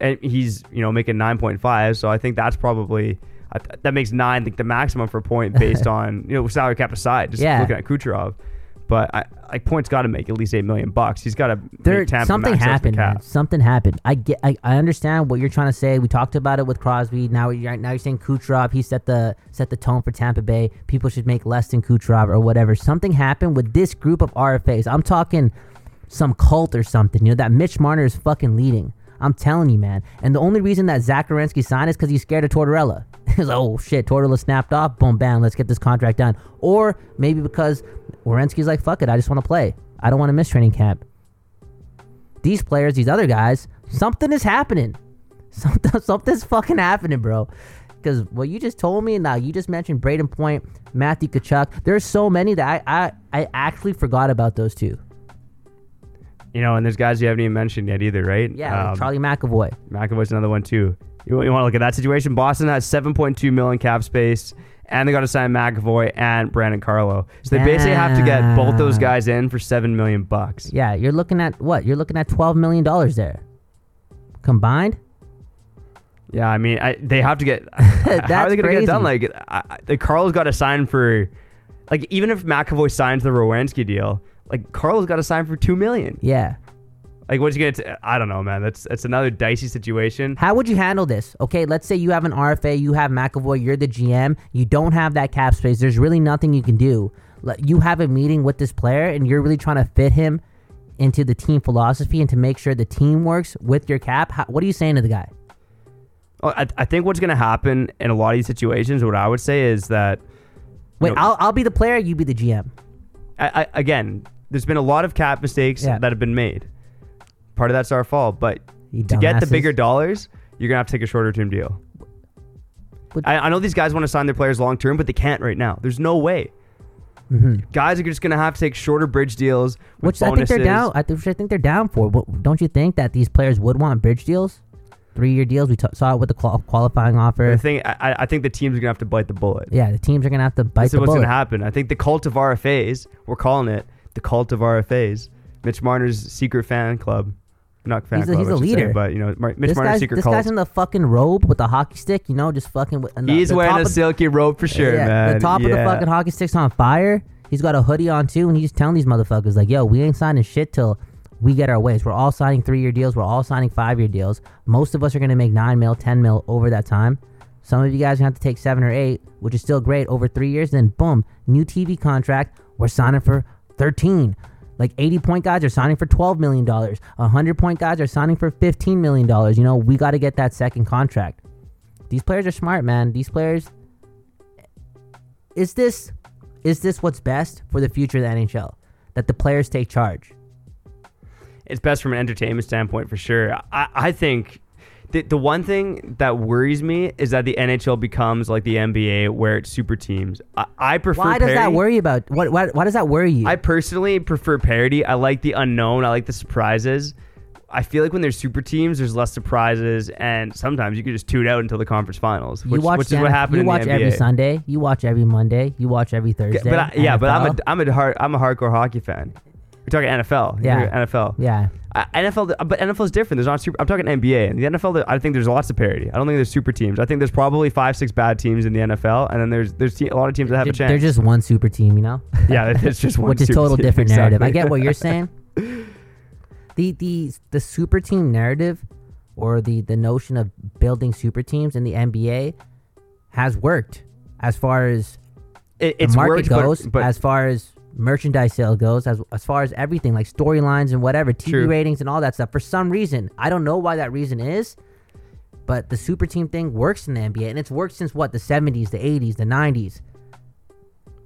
And he's you know making nine point five, so I think that's probably. Th- that makes nine, think the maximum for a point based on you know salary cap aside. Just Yeah. looking at Kucherov, but I, like point's got to make at least eight million bucks. He's got to there something happened, man. Something happened. I get. I, I understand what you're trying to say. We talked about it with Crosby. Now you're now you're saying Kucherov. He set the set the tone for Tampa Bay. People should make less than Kucherov or whatever. Something happened with this group of RFAs. I'm talking some cult or something. You know that Mitch Marner is fucking leading. I'm telling you, man. And the only reason that Zach Werenski signed is because he's scared of Tortorella. He's like, oh shit, Tortorella snapped off. Boom, bam, let's get this contract done. Or maybe because Werenski's like, fuck it, I just want to play. I don't want to miss training camp these players, these other guys, something is happening. Something, something's fucking happening, bro. Because what you just told me, now you just mentioned Brayden Point, Matthew Tkachuk. There's so many that I, I, I actually forgot about those two. You know, and there's guys you haven't even mentioned yet either, right? Yeah, Um, Charlie McAvoy. McAvoy's another one too. You, you want to look at that situation? Boston has 7.2 million cap space, and they got to sign McAvoy and Brandon Carlo. So they basically have to get both those guys in for seven million bucks. Yeah, you're looking at what? You're looking at twelve million dollars there, combined. Yeah, I mean, I, they have to get. how are they going to get it done? Like, I, I, Carlo's got to sign for, like, even if McAvoy signs the Werenski deal, like Carlo's got to sign for two million. Yeah. Like, what's he going to? I don't know, man. That's that's another dicey situation. How would you handle this? Okay, let's say you have an RFA, you have McAvoy, you're the GM, you don't have that cap space. There's really nothing you can do. Like, You have a meeting with this player, and you're really trying to fit him into the team philosophy and to make sure the team works with your cap. How, what are you saying to the guy? Well, I, I think what's going to happen in a lot of these situations, what I would say is that Wait, know, I'll, I'll be the player, you be the GM. I, I, again, there's been a lot of cap mistakes Yeah. that have been made. Part of that's our fault, but You to get the dumbasses. bigger dollars, you're gonna have to take a shorter term deal. But- I, I know these guys want to sign their players long term, but they can't right now. There's no way. Mhm. Guys are just gonna have to take shorter bridge deals, with Which I think they're bonuses. down. I, th- which I think they're down for. What, don't you think that these players would want bridge deals, three year deals? We t- saw it with the qual- qualifying offer. The thing, I, I think the teams are gonna have to bite the bullet. yeah, the teams are gonna have to bite this the is what's bullet. gonna happen. I think the cult of RFAs, we're calling it the cult of RFAs. Mitch Marner's secret fan club, not fan He's a- club, he's a should say, leader. but you know, Mar- Mitch this Marner's secret this cult. guy's in the fucking robe with the hockey stick, you know, just fucking. With, the, He's the wearing a silky robe for sure, yeah, man. The top of the fucking hockey stick's on fire. He's got a hoodie on too, and he's telling these motherfuckers like, "Yo, we ain't signing shit till we get our ways. We're all signing three year deals. We're all signing five year deals. Most of us are gonna make nine mil, ten mil over that time. Some of you guys are gonna have to take seven or eight, which is still great over three years. Then boom, new TV contract. We're signing for thirteen. Like 80 point guys are signing for $12 million. 100 point guys are signing for $15 million. You know, we got to get that second contract. These players are smart, man. These players. Is this is this what's best for the future of the NHL? That the players take charge. it's best from an entertainment standpoint for sure. I, I think the, the one thing that worries me is that the NHL becomes like the NBA where it's super teams. I, I prefer Why does that parity. worry about? What, why, why does that worry you? I personally prefer parity. I like the unknown. I like the surprises. I feel like when there's super teams, there's less surprises, and sometimes you can just tune out until the conference finals, you watch which is what happened You in watch the NBA. every Sunday. You watch every Monday. You watch every Thursday. but I, yeah, but I'm a NFL. I'm a hard I'm a hardcore hockey fan. Talking NFL. Yeah. NFL. yeah. I- NFL, but NFL is different. There's not super. I'm talking NBA. In the NFL, I think there's lots of parity. I don't think there's super teams. I think there's probably five, six bad teams in the NFL, and then there's there's te- a lot of teams that have a chance. they're just one super team, you know, yeah, it's just one. which is total team. different narrative. I get what you're saying. the the the super team narrative or the the notion of building super teams in the NBA has worked as far as It, the it's market worked, but- goes, but, as far as merchandise sale goes, as as far as everything like storylines and whatever, TV True. ratings and all that stuff. For some reason, I don't know why that reason is, but the super team thing works in the NBA, and it's worked since what the '70s, the '80s, the '90s,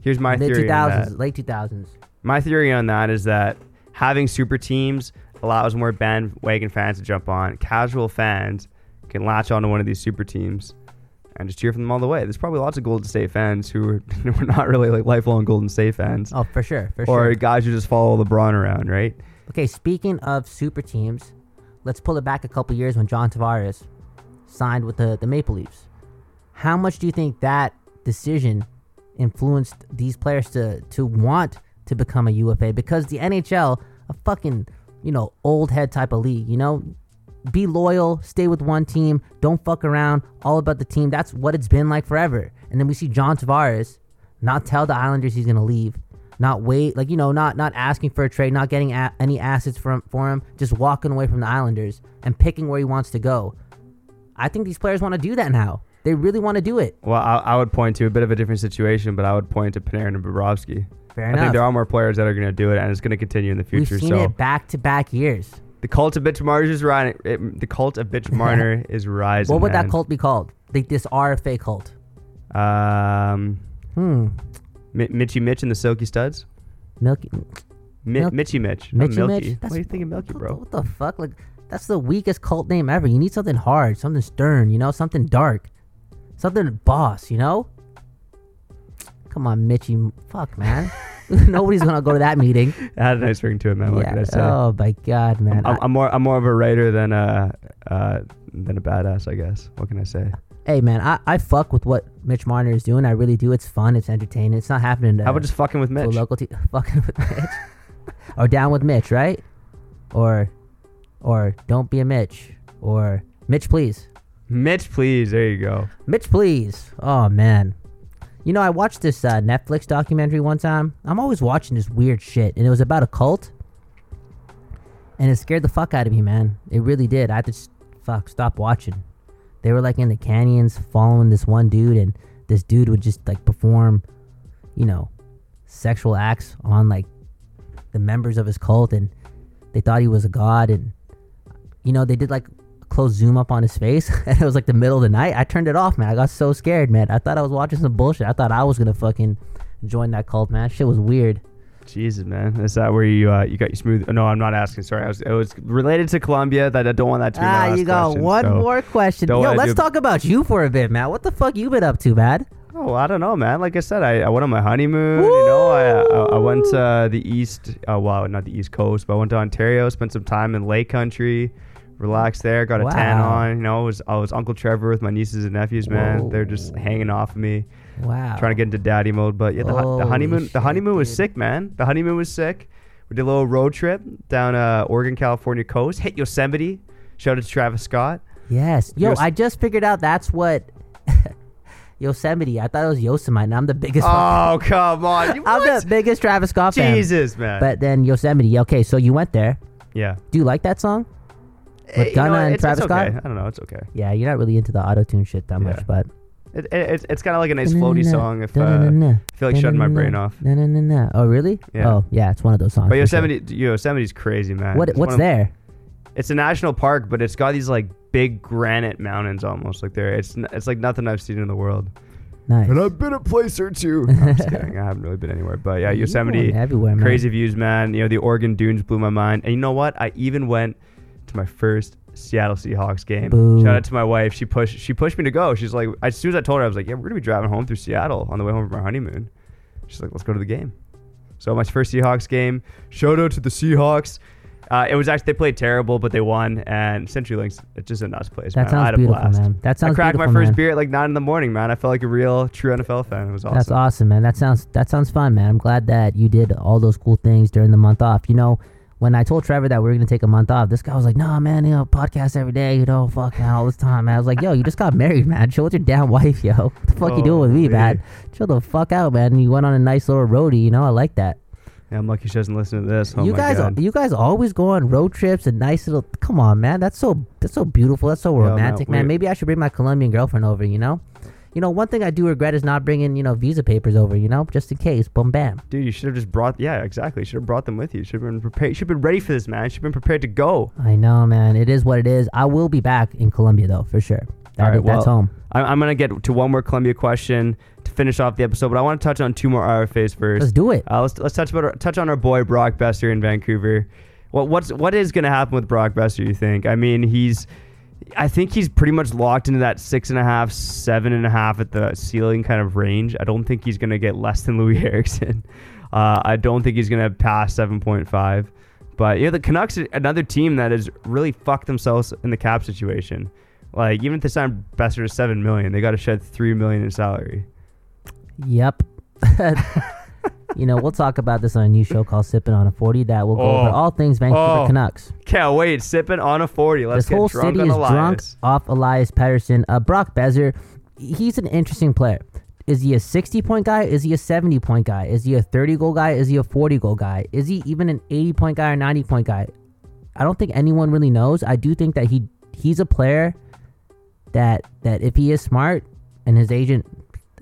here's my mid theory. on that. 2000s, late 2000s. My theory on that is that having super teams allows more bandwagon fans to jump on. Casual fans can latch onto one of these super teams and just cheer for them all the way. There's probably lots of Golden State fans who are not really like lifelong Golden State fans, Oh, for sure, for sure. or guys who just follow LeBron around, right? Okay, speaking of super teams, let's pull it back a couple years when John Tavares signed with the, the Maple Leafs. How much do you think that decision influenced these players to to want to become a UFA? Because the NHL, a fucking, you know, old head type of league, you know? Be loyal, stay with one team, don't fuck around, all about the team. That's what it's been like forever. And then we see John Tavares not tell the Islanders he's gonna leave, not wait, like you know, not not asking for a trade, not getting a- any assets from for him, just walking away from the Islanders and picking where he wants to go. I think these players want to do that now. They really want to do it. Well, I, I would point to a bit of a different situation, but I would point to Panarin and Bobrovsky. Fair enough. I think there are more players that are going to do it, and it's going to continue in the future. We've seen so it back to back years. The cult of bitch Marner is rising. The cult of bitch Marner is rising. What would that cult be called? The, this RFA cult. Um, Hmm. Mi- Mitchy Mitch and the Silky Studs. Milky. Mi- Milk- Mitchy Mitch. not Mitchy Milky. Mitch? Why are you thinking Milky, bro? What the fuck? Like that's the weakest cult name ever. You need something hard, something stern. You know, something dark, something boss. You know. Come on, Mitchy. Fuck, man. Nobody's gonna go to that meeting. It had a nice ring to it, man. What Yeah. can I say? Oh my god, man. I'm, I- I'm more I'm more of a writer than a uh, than a badass, I guess. What can I say? hey, man. I, I fuck with what Mitch Marner is doing. I really do. It's fun. It's entertaining. It's not happening to How about just fucking with Mitch? local team. Fucking with Mitch. or down with Mitch, right? Or or don't be a Mitch. Or Mitch, please. Mitch, please. There you go. Mitch, please. Oh man. You know, I watched this uh, Netflix documentary one time. I'm always watching this weird shit, and it was about a cult, and it scared the fuck out of me, man. It really did. I had to s- fuck stop watching. They were like in the canyons following this one dude, and this dude would just like perform, you know, sexual acts on like the members of his cult, and they thought he was a god, and you know, they did like close zoom up on his face, and it was like the middle of the night. I turned it off, man. I got so scared, man. I thought I was watching some bullshit. I thought I was gonna fucking join that cult, man. Shit was weird. Jesus, man. Is that where you uh, you got your smooth? No, I'm not asking. Sorry, I was, it was related to Colombia. That I don't want that to be my Ah, you got question, one so- more question. Yo, let's do- talk about you for a bit, man. What the fuck you been up to, man? Oh, I don't know, man. Like I said, I, I went on my honeymoon. You know, I, I I went to the east. Uh, well, not the east coast, but I went to Ontario. Spent some time in Lake Country. Relaxed there. Got a tan on. You know, I was I was Uncle Trevor with my nieces and nephews. Man, they're just hanging off of me, Wow. trying to get into daddy mode. But yeah, the, hu- the honeymoon the shit, honeymoon was dude. sick, man. The honeymoon was sick. We did a little road trip down uh, Oregon, California coast. Hit Yosemite. Shout out to Travis Scott. Yes. Yo, Yos- I just figured out that's what Yosemite. I thought it was Yosemite, and I'm the biggest. Oh come on! I'm the biggest Travis Scott fan. Jesus, man. But then Yosemite. Okay, so you went there. yeah. Do you like that song? Eh, With you know, Gunna and it's, Travis it's okay. Scott? I don't know. It's okay. Yeah, you're not really into the auto tune shit that Yeah. much, but It, it, it's it's kind of like a nice floaty song. If uh, I I feel like shutting my brain off. No, no, no, no. Oh, really? Yeah. Oh, yeah. It's one of those songs. But for sure. Yosemite, Yosemite's crazy, man. What It's what's one of- there? It's a national park, but it's got these like big granite mountains almost like there. It's n- it's like nothing I've seen in the world. Nice. And I've been a place or two. No, I'm just kidding. I haven't really been anywhere. But yeah, Yosemite, everywhere, man. crazy views, man. You know, the Oregon dunes blew my mind. And you know what? I even went to my first Seattle Seahawks game. Boo. Shout out to my wife. She pushed she pushed me to go. She's like, as soon as I told her, I was like, yeah, we're gonna be driving home through Seattle on the way home from our honeymoon. She's like, let's go to the game. So my first Seahawks game. Shout out to the Seahawks. Uh, it was actually they played terrible, but they won. And CenturyLink's it's just a nuts place. That man. I sounds had a beautiful, blast. man. That sounds I cracked my first man. beer at like nine in the morning, man. I felt like a real true NFL fan. It was awesome. That's awesome, man. That sounds that sounds fun, man. I'm glad that you did all those cool things during the month off. You know, when I told Trevor that we were gonna take a month off, this guy was like, "No, man, you know, podcast every day, you know, fuck man, all this time." Man. I was like, "Yo, you just got married, man. Chill with your damn wife, yo. What the fuck you oh, doing with me, man? Chill the fuck out, man." You went on a nice little roadie, you know. I like that. Yeah, I'm lucky she doesn't listen to this. Oh you guys, God. you guys always go on road trips and nice little. Come on, man. That's so that's so beautiful. That's so Yeah, romantic, man. Maybe I should bring my Colombian girlfriend over. You know, you know. One thing I do regret is not bringing you know visa papers over. You know, just in case. Boom, bam. Dude, you should have just brought. Yeah, exactly. You should have brought them with you. Should have been prepared. You should have been ready for this, man. You should have been prepared to go. I know, man. It is what it is. I will be back in Colombia though, for sure. That, right, that's well, home. I, I'm gonna get to one more Colombia question to finish off the episode, but I want to touch on two more RFAs first. Let's do it. Uh, let's let's touch about our, touch on our boy Brock Boeser in Vancouver. What what's what is going to happen with Brock Boeser? You think? I mean, he's I think he's pretty much locked into that six and a half, seven and a half at the ceiling kind of range. I don't think he's going to get less than Louis Erickson. Uh, I don't think he's going to pass seven point five. But yeah, the Canucks are another team that has really fucked themselves in the cap situation. Like even if they sign Boeser to seven million, they got to shed three million in salary. Yep. you know, we'll talk about this on a new show called Sipping on a 40 that will go over Oh. all things Vancouver Oh. Canucks. Can't wait, sipping on a forty. Let's this get whole drunk city on is Elias. drunk off Elias Pettersson. Uh, Brock Boeser, he's an interesting player. Is he a 60 point guy? Is he a 70 point guy? Is he a 30 goal guy? Is he a 40 goal guy? Is he even an 80 point guy or 90 point guy? I don't think anyone really knows. I do think that he he's a player that that if he is smart and his agent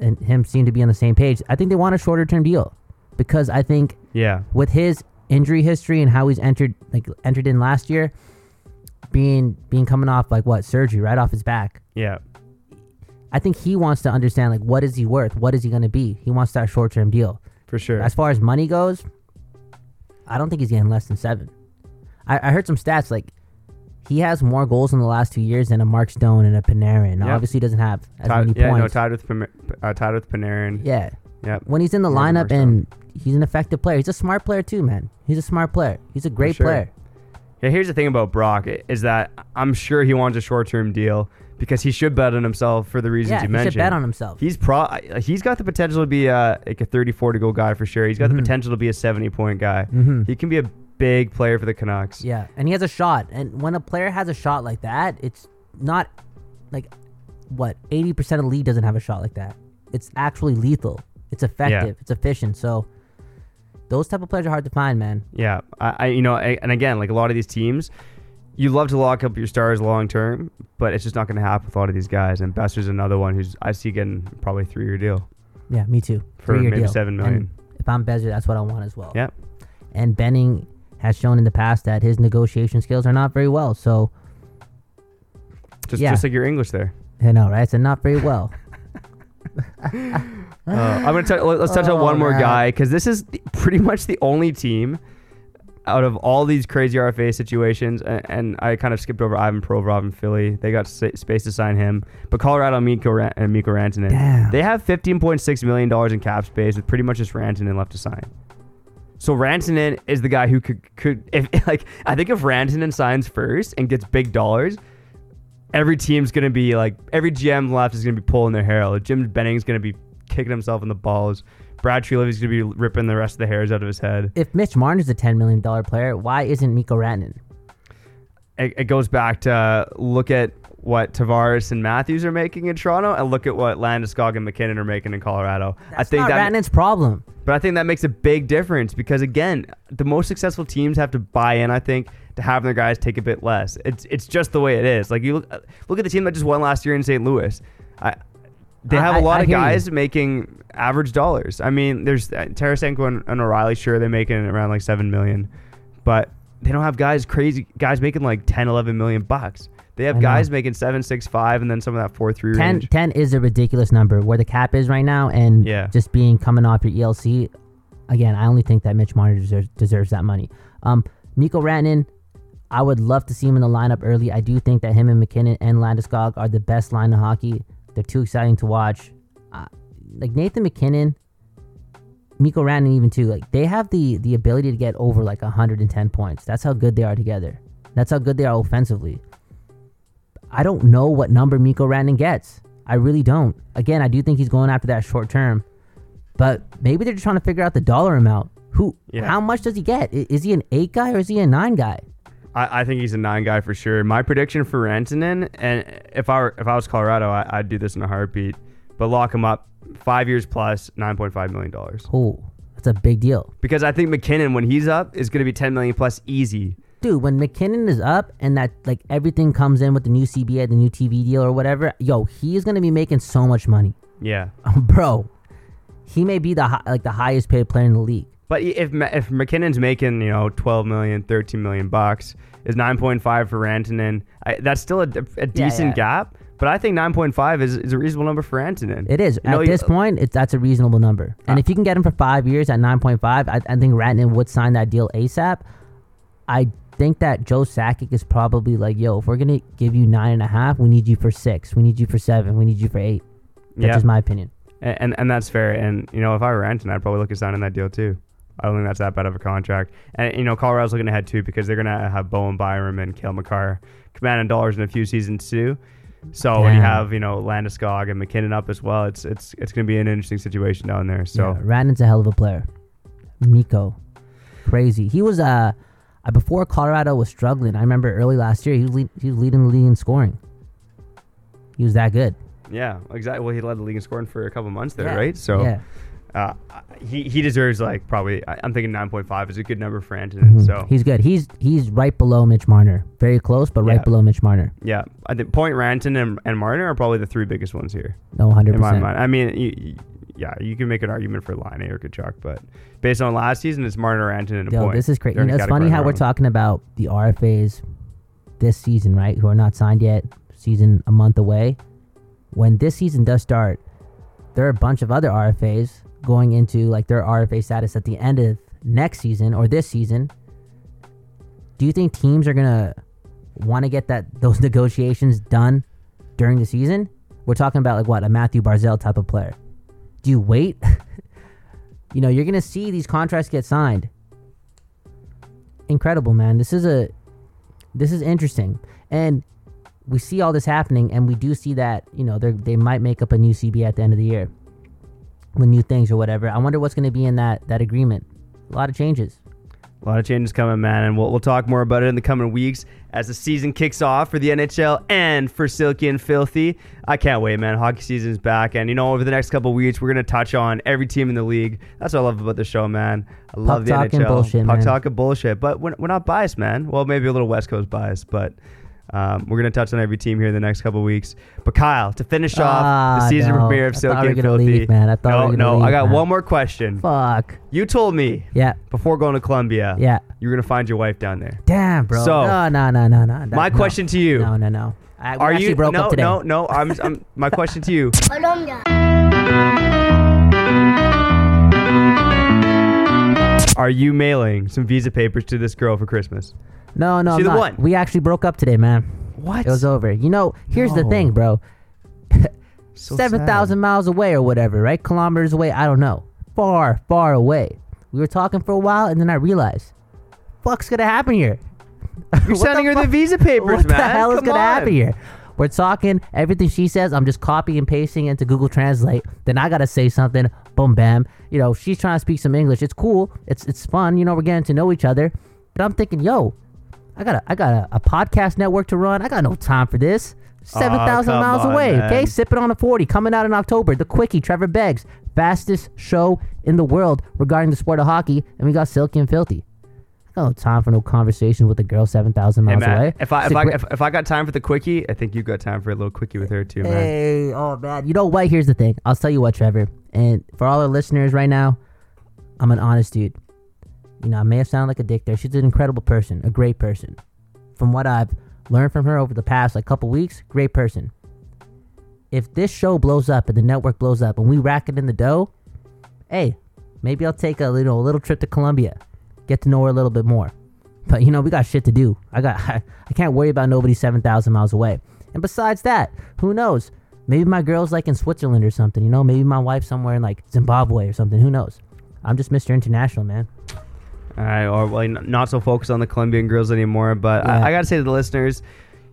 and him seem to be on the same page, I think they want a shorter term deal because I think Yeah, with his injury history and how he's entered like entered in last year, being being coming off like what surgery right off his back. yeah. I think he wants to understand like what is he worth? What is he going to be? He wants that short term deal. For sure. As far as money goes, I don't think he's getting less than seven. I, I heard some stats like he has more goals in the last two years than a Mark Stone and a Panarin. Now, Yeah. Obviously, he doesn't have as Tied, many yeah, no, points. tied with uh, tied with Panarin. yeah, Yeah, when he's in the More lineup and he's an effective player. He's a smart player too, man. He's a smart player. He's a great sure. player. yeah. Here's the thing about Brock is that I'm sure he wants a short term deal because he should bet on himself for the reasons Yeah, you he mentioned. should bet on himself. He's pro. He's got the potential to be uh, like a 34 to go guy for sure. He's got Mhm. the potential to be a 70 point guy. Mhm. He can be a big player for the Canucks. Yeah, and he has a shot. And when a player has a shot like that, it's not like what eighty percent of the league doesn't have a shot like that. It's actually lethal. It's effective. It's efficient. So those type of players are hard to find, man. Yeah, I, I you know, I, and again, like a lot of these teams, you love to lock up your stars long term, but it's just not going to happen with a lot of these guys. And Boeser's another one who's I see getting probably three year deal Yeah, me too. for Three-year maybe deal. seven million. And if I'm Boeser, that's what I want as well. Yep. And Benning has shown in the past that his negotiation skills are not very well. So Just Yeah. just like your English there. I know, right? So not very well. Uh, I'm gonna let's touch on Oh, one more man. guy because this is the- pretty much the only team out of all these crazy RFA situations, and, and I kind of skipped over Ivan Provorov in Philly. They got sa- space to sign him, but Colorado Miko Ran- and Mikko Rantanen, Damn. they have 15.6 million dollars in cap space with pretty much just Rantanen left to sign. So Rantanen is the guy who could could if like I think if Rantanen signs first and gets big dollars, every team's gonna be like every GM left is gonna be pulling their hair out. Jim Benning's gonna be kicking himself in the balls. Brad Treliving's gonna be ripping the rest of the hairs out of his head. If Mitch Marner's a ten million dollar player, why isn't Mikko Rantanen? It, it goes back to uh, look at what Tavares and Matthews are making in Toronto, and look at what Landeskog and MacKinnon are making in Colorado. That's I think not that Rantanen's problem. But I think that makes a big difference because again, the most successful teams have to buy in. I think to have their guys take a bit less. It's it's just the way it is. Like you look, look at the team that just won last year in St. Louis. I, they have a I- lot I of hear you. guys making average dollars. I mean, there's uh, Tarasenko and, and O'Reilly. Sure, they're making around like seven million, but they don't have guys crazy guys making like 10, 11 million bucks. They have I know. guys making seven, six, five, and then some of that four, three 10, range. 10 is a ridiculous number where the cap is right now, and Yeah. just being coming off your ELC. Again, I only think that Mitch Marner deserves, deserves that money. Um, Mikko Rantanen, I would love to see him in the lineup early. I do think that him and MacKinnon and Landeskog are the best line of hockey. They're too exciting to watch. Uh, like Nathan MacKinnon, Mikko Rantanen, even too. Like they have the the ability to get over like 110 points. That's how good they are together. That's how good they are offensively. I don't know what number Mikko Rantanen gets. I really don't. Again, I do think he's going after that short term, but maybe they're just trying to figure out the dollar amount. Who? Yeah. How much does he get? Is he an eight guy or is he a nine guy? I, I think he's a nine guy for sure. My prediction for Rantanen, and if I were if I was Colorado, I, I'd do this in a heartbeat. But lock him up, five years plus, nine point five million dollars. Oh, It's a big deal. because I think MacKinnon when he's up is going to be 10 million plus easy. Dude, when MacKinnon is up and that like everything comes in with the new CBA, the new TV deal or whatever, yo, he is gonna be making so much money, Yeah. bro. He may be the hi- like the highest paid player in the league. But if if MacKinnon's making you know 12 million, 13 million bucks, is 9.5 for Rantanen. I, that's still a, a decent yeah. gap. But I think 9.5 is, is a reasonable number for Rantanen. It is You know, at you- this point. It's that's a reasonable number, and Uh, if you can get him for five years at nine point five, I, I think Ratnan would sign that deal asap. I think that Joe Sakic is probably like, yo, if we're gonna give you nine and a half, we need you for six, we need you for seven, we need you for eight. That's Yeah. just my opinion. And, and and that's fair. And you know, if I were Rantanen, I'd probably look at signing that deal too. I don't think that's that bad of a contract. And you know, Colorado's looking ahead too because they're gonna have Bowen Byram and Cale Makar commanding dollars in a few seasons too. So when you have you know Landeskog and MacKinnon up as well, it's it's it's gonna be an interesting situation down there. So yeah, Ratnan's a hell of a player. Mikko, crazy. He was uh, uh, before Colorado was struggling. I remember early last year he was lead, he was leading the league in scoring. He was that good. yeah, exactly. Well, he led the league in scoring for a couple months there, Yeah. right? So yeah. uh, he he deserves like probably. I- I'm thinking 9.5 is a good number for Antonin. Mhm. So he's good. He's he's right below Mitch Marner. Very close, but Yeah. right below Mitch Marner. yeah, I think Point Ranton and, and Martin are probably the three biggest ones here. No, hundred in my mind. I mean, you- yeah, you can make an argument for Line or Tkachuk, but based on last season, it's Martin or Anton and a Yo, point. this is crazy. They're You in know, a it's funny category how of we're their own. talking about the RFAs this season, right? Who are not signed yet. Season a month away. When this season does start, there are a bunch of other RFAs going into like their RFA status at the end of next season or this season. Do you think teams are gonna want to get that those negotiations done during the season? We're talking about like what a Mathew Barzal type of player. Do you wait? you know, you're gonna see these contracts get signed. Incredible, man. This is a this is interesting, and we see all this happening, and we do see that you know they they might make up a new CB at the end of the year with new things or whatever. I wonder what's gonna be in that that agreement. A lot of changes. A lot of changes coming, man, and we'll, we'll talk more about it in the coming weeks as the season kicks off for the NHL and for Silky and Filthy. I can't wait, man. Hockey season's back, and you know, over the next couple weeks, we're gonna touch on every team in the league. That's what I love about the show, man. I love the talking NHL. bullshit, Puck man. talking bullshit, but we're, we're not biased, man. Well, maybe a little West Coast bias, but. Um, we're gonna touch on every team here in the next couple weeks. But Kyle, to finish off Ah, the season no. premiere of I Silky and Filthy, leave, man. I thought we no, were no, leave, I got man. one more question. Fuck. You told me Yeah. before going to Colombia, Yeah. you were gonna find your wife down there. Damn, bro. So, no, no, no, no, no. My no. question to you: No, no, no. I, we Are you broke no, up today. no, no? I'm, I'm. My question to you: Colombia. Are you mailing some visa papers to this girl for Christmas? No, no, She I'm the not. one. We actually broke up today, man. What? It was over. You know, here's the No. thing, bro. So Seven thousand miles away or whatever, right? Kilometers away. I don't know. Far, far away. We were talking for a while, and then I realized, fuck's gonna happen here? You're sending her the visa papers, what man. the hell is Come gonna on. happen here? We're talking everything she says. I'm just copying and pasting into Google Translate. Then I gotta say something. Boom, bam. You know, she's trying to speak some English. It's cool. It's it's fun. You know, we're getting to know each other. But I'm thinking, yo, I got a I got a, a podcast network to run. I got no time for this. Seven thousand miles on, away. man. Okay, sipping on a forty, coming out in October. The quickie, Trevor Beggs, fastest show in the world regarding the sport of hockey, and we got Silky and Filthy. I got no time for no conversation with a girl seven thousand Hey miles man, away. if I if I if, if I got time for the quickie, I think you got time for a little quickie with her too, man. Hey, oh man. You know what? Here's the thing. I'll tell you what, Trevor. And for all our listeners right now, I'm an honest dude. You know, I may have sounded like a dick there. She's an incredible person, a great person. From what I've learned from her over the past like couple weeks, great person. If this show blows up and the network blows up and we rack it in the dough, hey, maybe I'll take a you know a little trip to Colombia, get to know her a little bit more. But you know, we got shit to do. I got I, can't worry about nobody 7,000 miles away. And besides that, who knows? Maybe my girl's like in Switzerland or something, you know? Maybe my wife's somewhere in like Zimbabwe or something. Who knows? I'm just Mr. International, man. All right, or well, not so focused on the Colombian girls anymore. But Yeah. I, I gotta say to the listeners,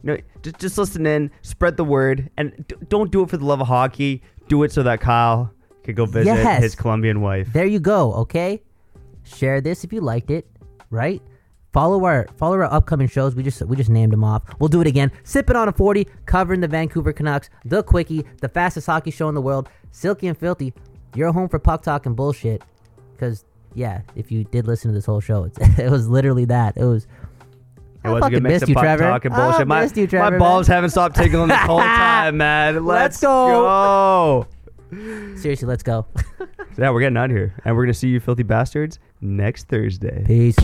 you know, just just listen in, spread the word, and d- don't do it for the love of hockey. Do it so that Kyle could go visit Yes. his Colombian wife. There you go, okay? Share this if you liked it, right? Follow our follow our upcoming shows. We just we just named them off. We'll do it again. Sipping on a 40, covering the Vancouver Canucks, the quickie, the fastest hockey show in the world, Silky and Filthy. Your home for puck talk and bullshit. Cause yeah, if you did listen to this whole show, it's, it was literally that. It was. It I was a fucking good mix missed of you, Trevor. talk and I bullshit. My, missed you, Trevor, my balls man. haven't stopped tickling this whole time, man. Let's, Let's go. go. Seriously, let's go. Yeah, we're getting out of here. And we're going to see you filthy bastards next Thursday. Peace.